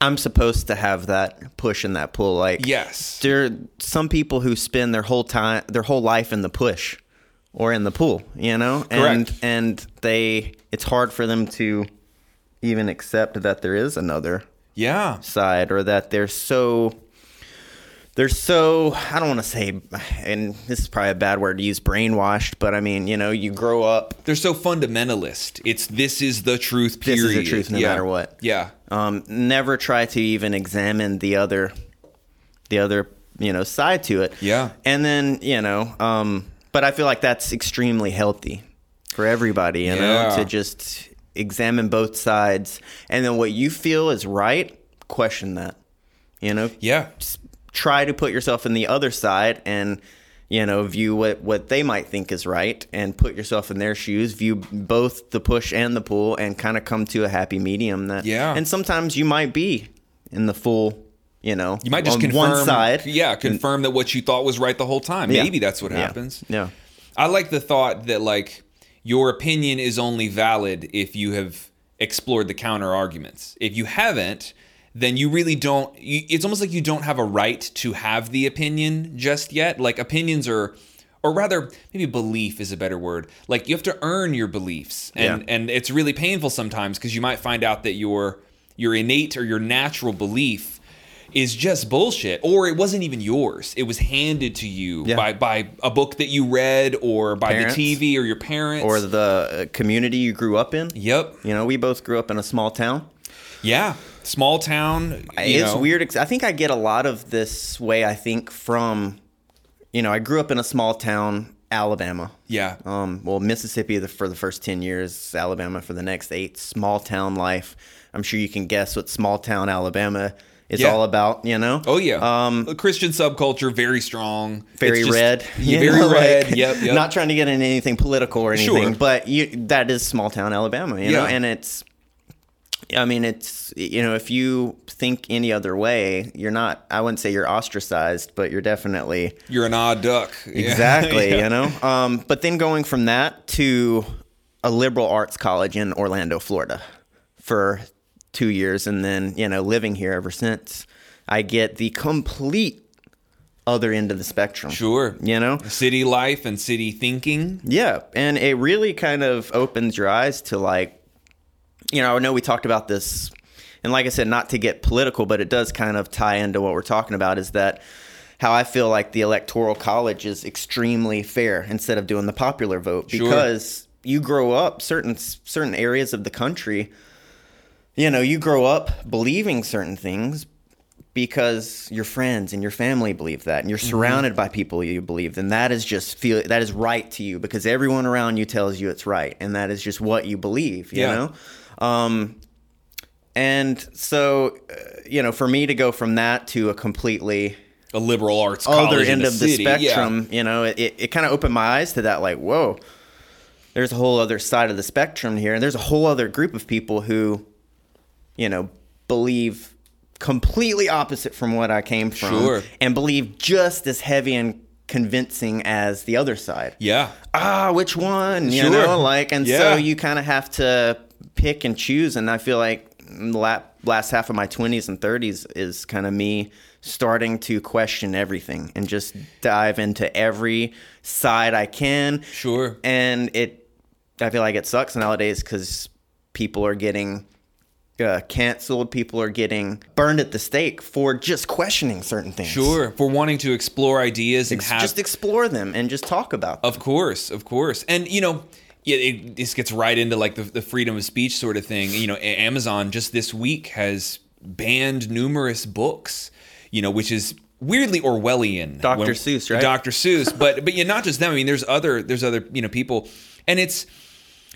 I'm supposed to have that push and that pull. Like yes there are some people who spend their whole time their whole life in the push or in the pull you know and Correct. and they it's hard for them to even accept that there is another yeah side or that they're so they're so i don't want to say and this is probably a bad word to use brainwashed but i mean you know you grow up. They're so fundamentalist. It's this is the truth This period is the truth no Yeah. matter what. yeah. Um, never try to even examine the other the other you know side to it. Yeah. and then you know um, but i feel like that's extremely healthy for everybody you know to just examine both sides. And then what you feel is right question that you know? Yeah. S- try to put yourself in the other side and you know view what what they might think is right and put yourself in their shoes view both the push and the pull and kind of come to a happy medium that Yeah. and sometimes you might be in the full you know You might just on confirm one side Yeah, confirm that what you thought was right the whole time. Yeah. Maybe that's what Yeah. happens. yeah I like the thought that like your opinion is only valid if you have explored the counter arguments. If you haven't, then you really don't you, it's almost like you don't have a right to have the opinion just yet. Like opinions are or rather maybe belief is a better word. Like you have to earn your beliefs. And Yeah. and it's really painful sometimes because you might find out that your your innate or your natural belief is just bullshit or it wasn't even yours. It was handed to you Yeah. by by a book that you read or by Parents. the TV or your parents or the uh, community you grew up in Yep. you know we both grew up in a small town Yeah. Small town. It's know. weird. I think I get a lot of this way. I think from, you know, I grew up in a small town, Alabama. Yeah. Um, well, Mississippi the, for the first ten years, Alabama for the next eight. Small town life. I'm sure you can guess what small town Alabama is Yeah. all about. You know. Oh yeah. Um, The Christian subculture very strong. very just- red. Yeah, very know, red. like, yep. Yep. Not trying to get into anything political or anything, Sure. but you, that is small town Alabama, you know, Yeah. and it's. I mean, it's you know, if you think any other way, you're not. I wouldn't say you're ostracized, but you're definitely You're an odd duck. Exactly, Yeah. you know. Um, but then going from that to a liberal arts college in Orlando, Florida, for two years, and then you know, living here ever since, I get the complete other end of the spectrum. Sure. You know, City life and city thinking. yeah, and it really kind of opens your eyes to like, you know, I know we talked about this, and like I said, not to get political, but it does kind of tie into what we're talking about. Is that how I feel like the electoral college is extremely fair instead of doing the popular vote Sure. because you grow up certain certain areas of the country. You know, you grow up believing certain things because your friends and your family believe that and you're Mm-hmm. surrounded by people you believe then that is just feel that is right to you because everyone around you tells you it's right and that is just what you believe you Yeah. know um and so uh, you know for me to go from that to a completely A liberal arts college other end the of the city. Yeah. spectrum you know it, it, it kind of opened my eyes to that like whoa there's a whole other side of the spectrum here and there's a whole other group of people who you know believe completely opposite from what i came from Sure. and believe just as heavy and convincing as the other side Yeah. ah which one you Sure. know like and Yeah. so you kind of have to pick and choose and i feel like the last half of my 20s and 30s is kind of me starting to question everything and just dive into every side i can Sure. and it i feel like it sucks nowadays because people are getting uh, canceled people are getting burned at the stake for just questioning certain things Sure. For wanting to explore ideas and Ex- have just explore them and just talk about them Of course, of course, and you know, yeah, it, this gets right into like the, the freedom of speech sort of thing. You know, Amazon just this week has banned numerous books. You know, which is weirdly Orwellian. Dr. Seuss, right? Dr. Seuss, but but yeah, not just them. I mean, there's other there's other you know people, and it's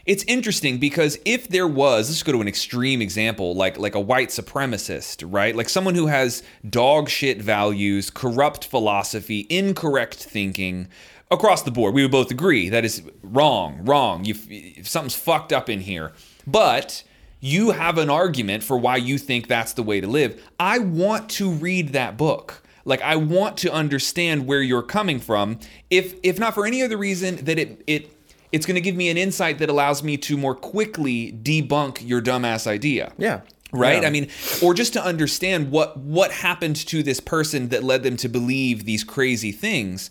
it's interesting because if there was let's go to an extreme example like like a white supremacist right like someone who has dog shit values corrupt philosophy incorrect thinking across the board we would both agree that is wrong wrong you something's fucked up in here but you have an argument for why you think that's the way to live i want to read that book like I want to understand where you're coming from if if not for any other reason that it it it's going to give me an insight that allows me to more quickly debunk your dumbass idea. Yeah. Right? Yeah. I mean, or just to understand what what happened to this person that led them to believe these crazy things.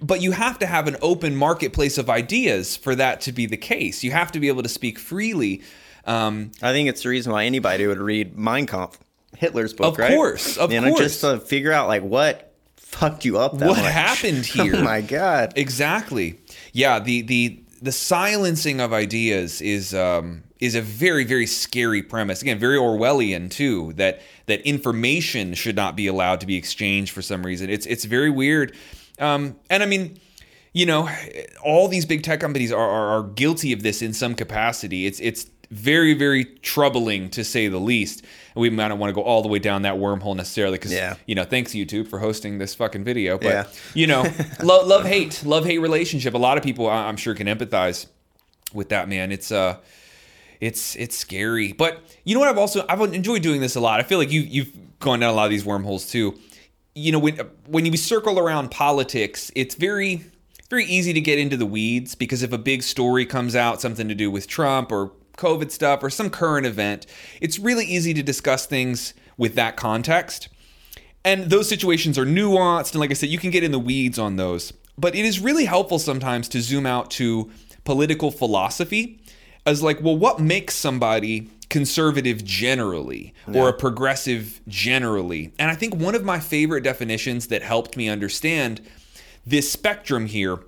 But you have to have an open marketplace of ideas for that to be the case. You have to be able to speak freely. Um, I think it's the reason why anybody would read Mein Kampf, Hitler's book, Of right? course, of you know, course. just to figure out like what fucked you up. That What much. happened here? Oh my god! Exactly. Yeah. The the the silencing of ideas is um, is a very very scary premise. Again, very Orwellian too. That that information should not be allowed to be exchanged for some reason. It's it's very weird. Um, and I mean. You know, all these big tech companies are, are, are guilty of this in some capacity. It's it's very very troubling to say the least. And we might not want to go all the way down that wormhole necessarily because Yeah. you know, thanks YouTube for hosting this fucking video. But Yeah. you know, love, love, hate, love, hate relationship. A lot of people, I- I'm sure, can empathize with that. Man, it's uh, it's it's scary. But you know what? I've also I've enjoyed doing this a lot. I feel like you you've gone down a lot of these wormholes too. You know, when when you circle around politics, it's very very easy to get into the weeds because if a big story comes out, something to do with Trump or COVID stuff or some current event, it's really easy to discuss things with that context. And those situations are nuanced. And like I said, you can get in the weeds on those. But it is really helpful sometimes to zoom out to political philosophy as like, well, what makes somebody conservative generally or a progressive generally? And I think one of my favorite definitions that helped me understand this spectrum here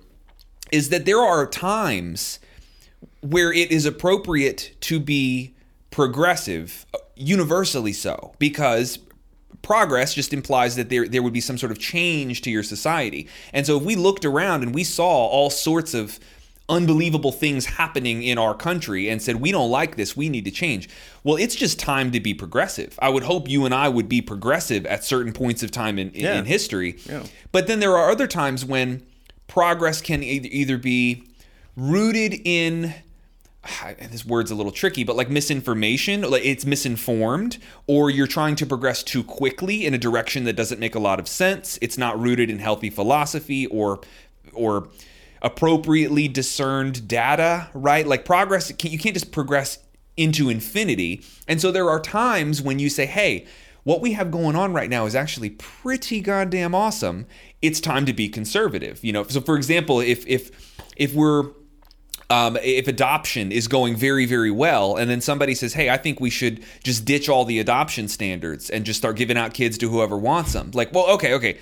is that there are times where it is appropriate to be progressive universally so because progress just implies that there there would be some sort of change to your society. And so if we looked around and we saw all sorts of unbelievable things happening in our country and said we don't like this, we need to change. Well, it's just time to be progressive. I would hope you and I would be progressive at certain points of time in, in, Yeah. in history. Yeah. But then there are other times when progress can either be rooted in ah, this word's a little tricky, but like misinformation, like it's misinformed, or you're trying to progress too quickly in a direction that doesn't make a lot of sense. It's not rooted in healthy philosophy or or appropriately discerned data, right? Like progress, you can't just progress into infinity. And so there are times when you say, hey, what we have going on right now is actually pretty goddamn awesome. It's time to be conservative. You know, so for example, if if if we're um, if adoption is going very, very well, and then somebody says, "Hey, I think we should just ditch all the adoption standards and just start giving out kids to whoever wants them," like, well, okay, okay,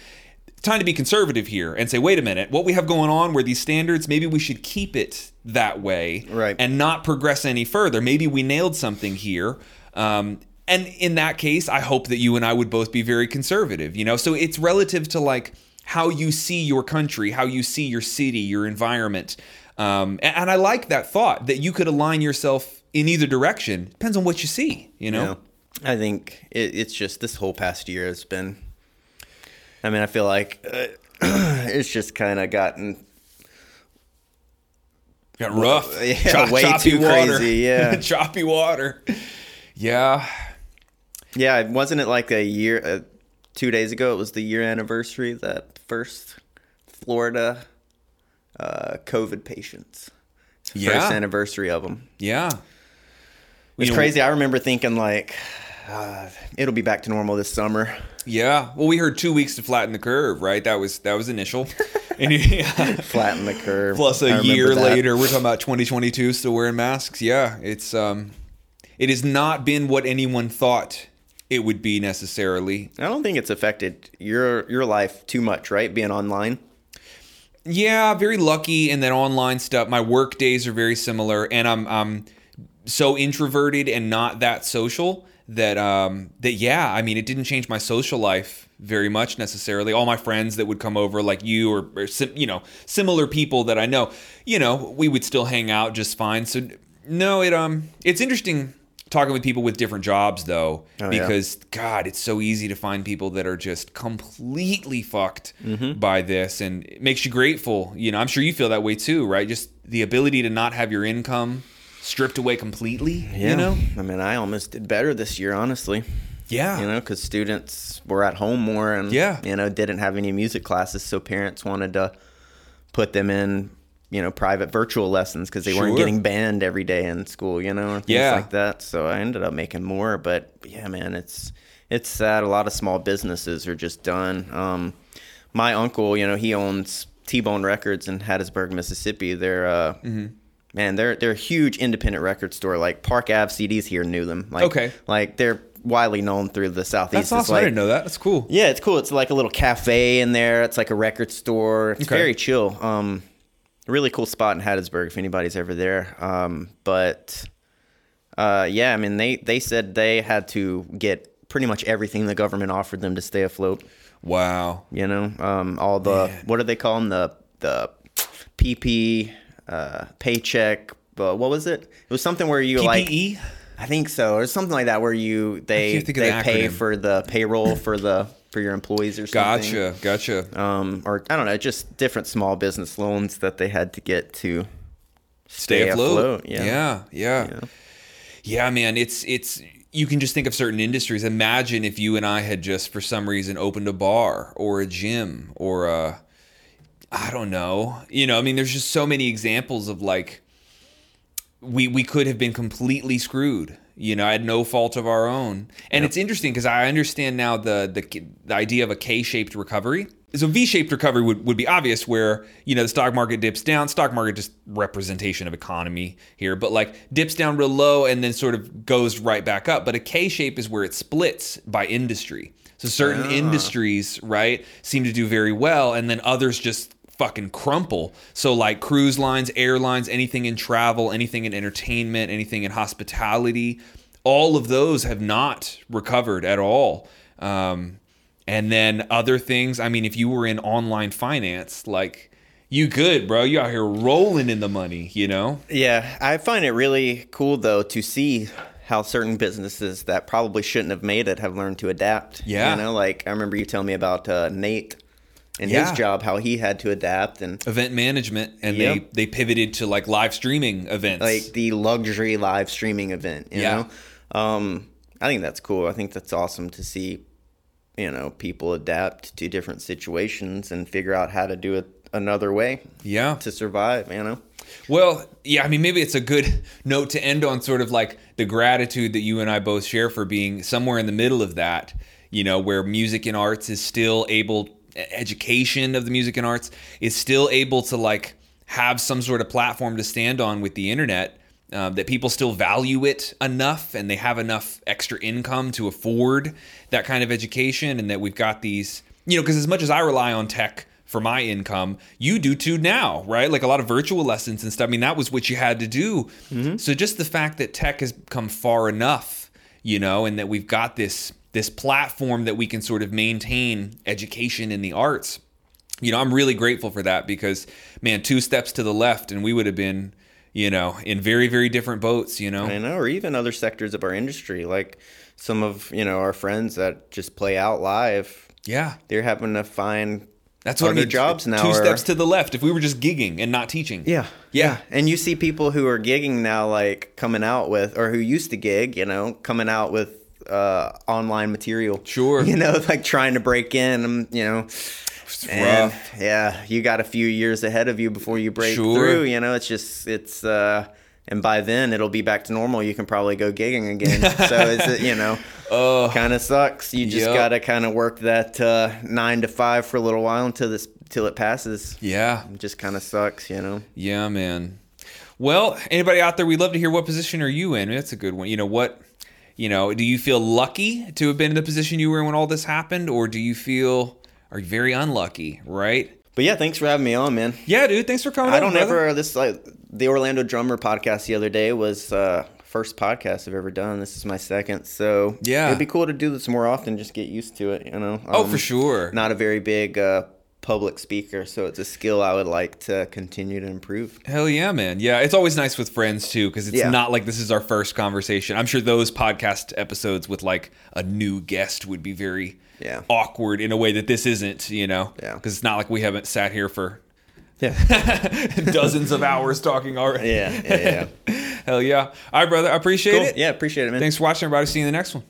time to be conservative here and say, "Wait a minute, what we have going on where these standards, maybe we should keep it that way, Right. and not progress any further. Maybe we nailed something here." Um, and in that case, I hope that you and I would both be very conservative. You know, so it's relative to like how you see your country, how you see your city, your environment. Um, and, and I like that thought that you could align yourself in either direction. Depends on what you see, you know? Yeah. I think it, it's just this whole past year has been. I mean, I feel like uh, it's just kind of gotten Got rough. Yeah, way choppy too water. crazy, yeah. choppy water. Yeah. Yeah, wasn't it like a year, uh, two days ago? It was the year anniversary of that first Florida uh, COVID patients. Yeah. First anniversary of them. Yeah. It's You know, crazy. I remember thinking like, uh, it'll be back to normal this summer. Yeah. Well, we heard two weeks to flatten the curve, right? That was that was initial. and yeah. Flatten the curve. Plus a year that. later, we're talking about 2022 still wearing masks. Yeah, it's um, it has not been what anyone thought it would be necessarily. I don't think it's affected your your life too much, right? Being online. Yeah, very lucky in that online stuff. My work days are very similar, and I'm I'm so introverted and not that social that um that yeah, I mean it didn't change my social life very much necessarily. All my friends that would come over, like you or, or sim, you know similar people that I know, you know, we would still hang out just fine. So no, it um it's interesting talking with people with different jobs though Oh, yeah. because god it's so easy to find people that are just completely fucked Mm-hmm. by this and it makes you grateful you know i'm sure you feel that way too right just the ability to not have your income stripped away completely Yeah. you know I mean, I almost did better this year, honestly. yeah You know, because students were at home more and Yeah. you know didn't have any music classes, so parents wanted to put them in you know private virtual lessons because they weren't getting band every day in school. You know, things Yeah. like that. So I ended up making more, but yeah, man, it's it's sad. A lot of small businesses are just done. Um, my uncle, you know, he owns T-Bone Records in Hattiesburg, Mississippi. They're uh, Mm-hmm. Man, they're they're a huge independent record store. Like Park Ave CDs here knew them. Like, Okay. like they're widely known through the southeast. that's awesome i didn't know that that's cool yeah, it's cool. It's like a little cafe in there. It's like a record store. It's Okay. very chill. Um, really cool spot in Hattiesburg if anybody's ever there. Um, but uh, yeah, I mean they they said they had to get pretty much everything the government offered them to stay afloat. wow You know, um, all the what do they call them the the PP uh, paycheck. Uh, what was it? It was something where you like ppe I think so, or something like that, where you they can't think of they the pay for the payroll for the for your employees or something. gotcha gotcha Um, or I don't know, just different small business loans that they had to get to stay, stay afloat, afloat, yeah. yeah yeah Yeah. Yeah, man, it's it's you can just think of certain industries. Imagine if you and I had just for some reason opened a bar or a gym or a I don't know. You know, I mean there's just so many examples of like we we could have been completely screwed. You know, I had no fault of our own. And it's interesting because I understand now the, the the idea of a K-shaped recovery. So V-shaped recovery would, would be obvious where, you know, the stock market dips down, stock market just representation of economy here, but like dips down real low and then sort of goes right back up. But a K-shape is where it splits by industry. So certain Ah. industries, right, seem to do very well and then others just fucking crumple. So like cruise lines, airlines, anything in travel, anything in entertainment, anything in hospitality, all of those have not recovered at all. Um, and then other things. I mean, if you were in online finance, like you good, bro. You out here rolling in the money, you know? Yeah, I find it really cool though to see how certain businesses that probably shouldn't have made it have learned to adapt. Yeah. you know, like I remember you telling me about uh, Nate and Yeah. his job, how he had to adapt and Event management, and Yep. they they pivoted to like live streaming events. like the luxury live streaming event. You Yeah. know, um, I think that's cool. I think that's awesome to see. You know, people adapt to different situations and figure out how to do it another way yeah. to survive. You know. Well, yeah, I mean, maybe it's a good note to end on sort of like the gratitude that you and I both share for being somewhere in the middle of that, you know, where music and arts is still able, education of the music and arts is still able to like have some sort of platform to stand on with the internet. Um, that people still value it enough and they have enough extra income to afford that kind of education, and that we've got these, you know, because as much as I rely on tech for my income. You do too now, right? Like a lot of virtual lessons and stuff. I mean, that was what you had to do. So just the fact that tech has come far enough, you know, and that we've got this this platform that we can sort of maintain education in the arts. You know, I'm really grateful for that because man, two steps to the left and we would have been, you know, in very very different boats, you know. I know, or even other sectors of our industry, like some of you know our friends that just play out live. Yeah. They're having to find That's what other I mean. jobs now. Two are- steps to the left. If we were just gigging and not teaching. Yeah, Yeah. and you see people who are gigging now, like coming out with, or who used to gig, you know, coming out with uh, online material. Sure. you know, like trying to break in. um, You know, It's and, yeah, you got a few years ahead of you before you break Sure. through. You know, it's just it's. uh and by then it'll be back to normal. You can probably go gigging again. So it's you know, Oh. kind of sucks. You just Yep. gotta kind of work that uh, nine to five for a little while until this till it passes. Yeah. It just kind of sucks, you know. Yeah, man. Well, anybody out there, we'd love to hear what position are you in? That's a good one. You know what? You know, do you feel lucky to have been in the position you were in when all this happened, or do you feel are you very unlucky? Right? But yeah, thanks for having me on, man. Yeah, dude. Thanks for coming. I on, don't brother. ever this like the Orlando Drummer podcast the other day was uh first podcast I've ever done. This is my second, so Yeah. it'd be cool to do this more often. Just get used to it, you know. Oh, Um, for sure. Not a very big uh, public speaker, so it's a skill I would like to continue to improve. Hell yeah, man. Yeah, it's always nice with friends too, because it's Yeah. not like this is our first conversation. I'm sure those podcast episodes with like a new guest would be very Yeah. awkward in a way that this isn't, you know? Yeah. Because it's not like we haven't sat here for Yeah, dozens of hours talking already. yeah, yeah. yeah. Hell yeah. All right, brother. I appreciate cool. it. Yeah, appreciate it, man. Thanks for watching, everybody. See you in the next one.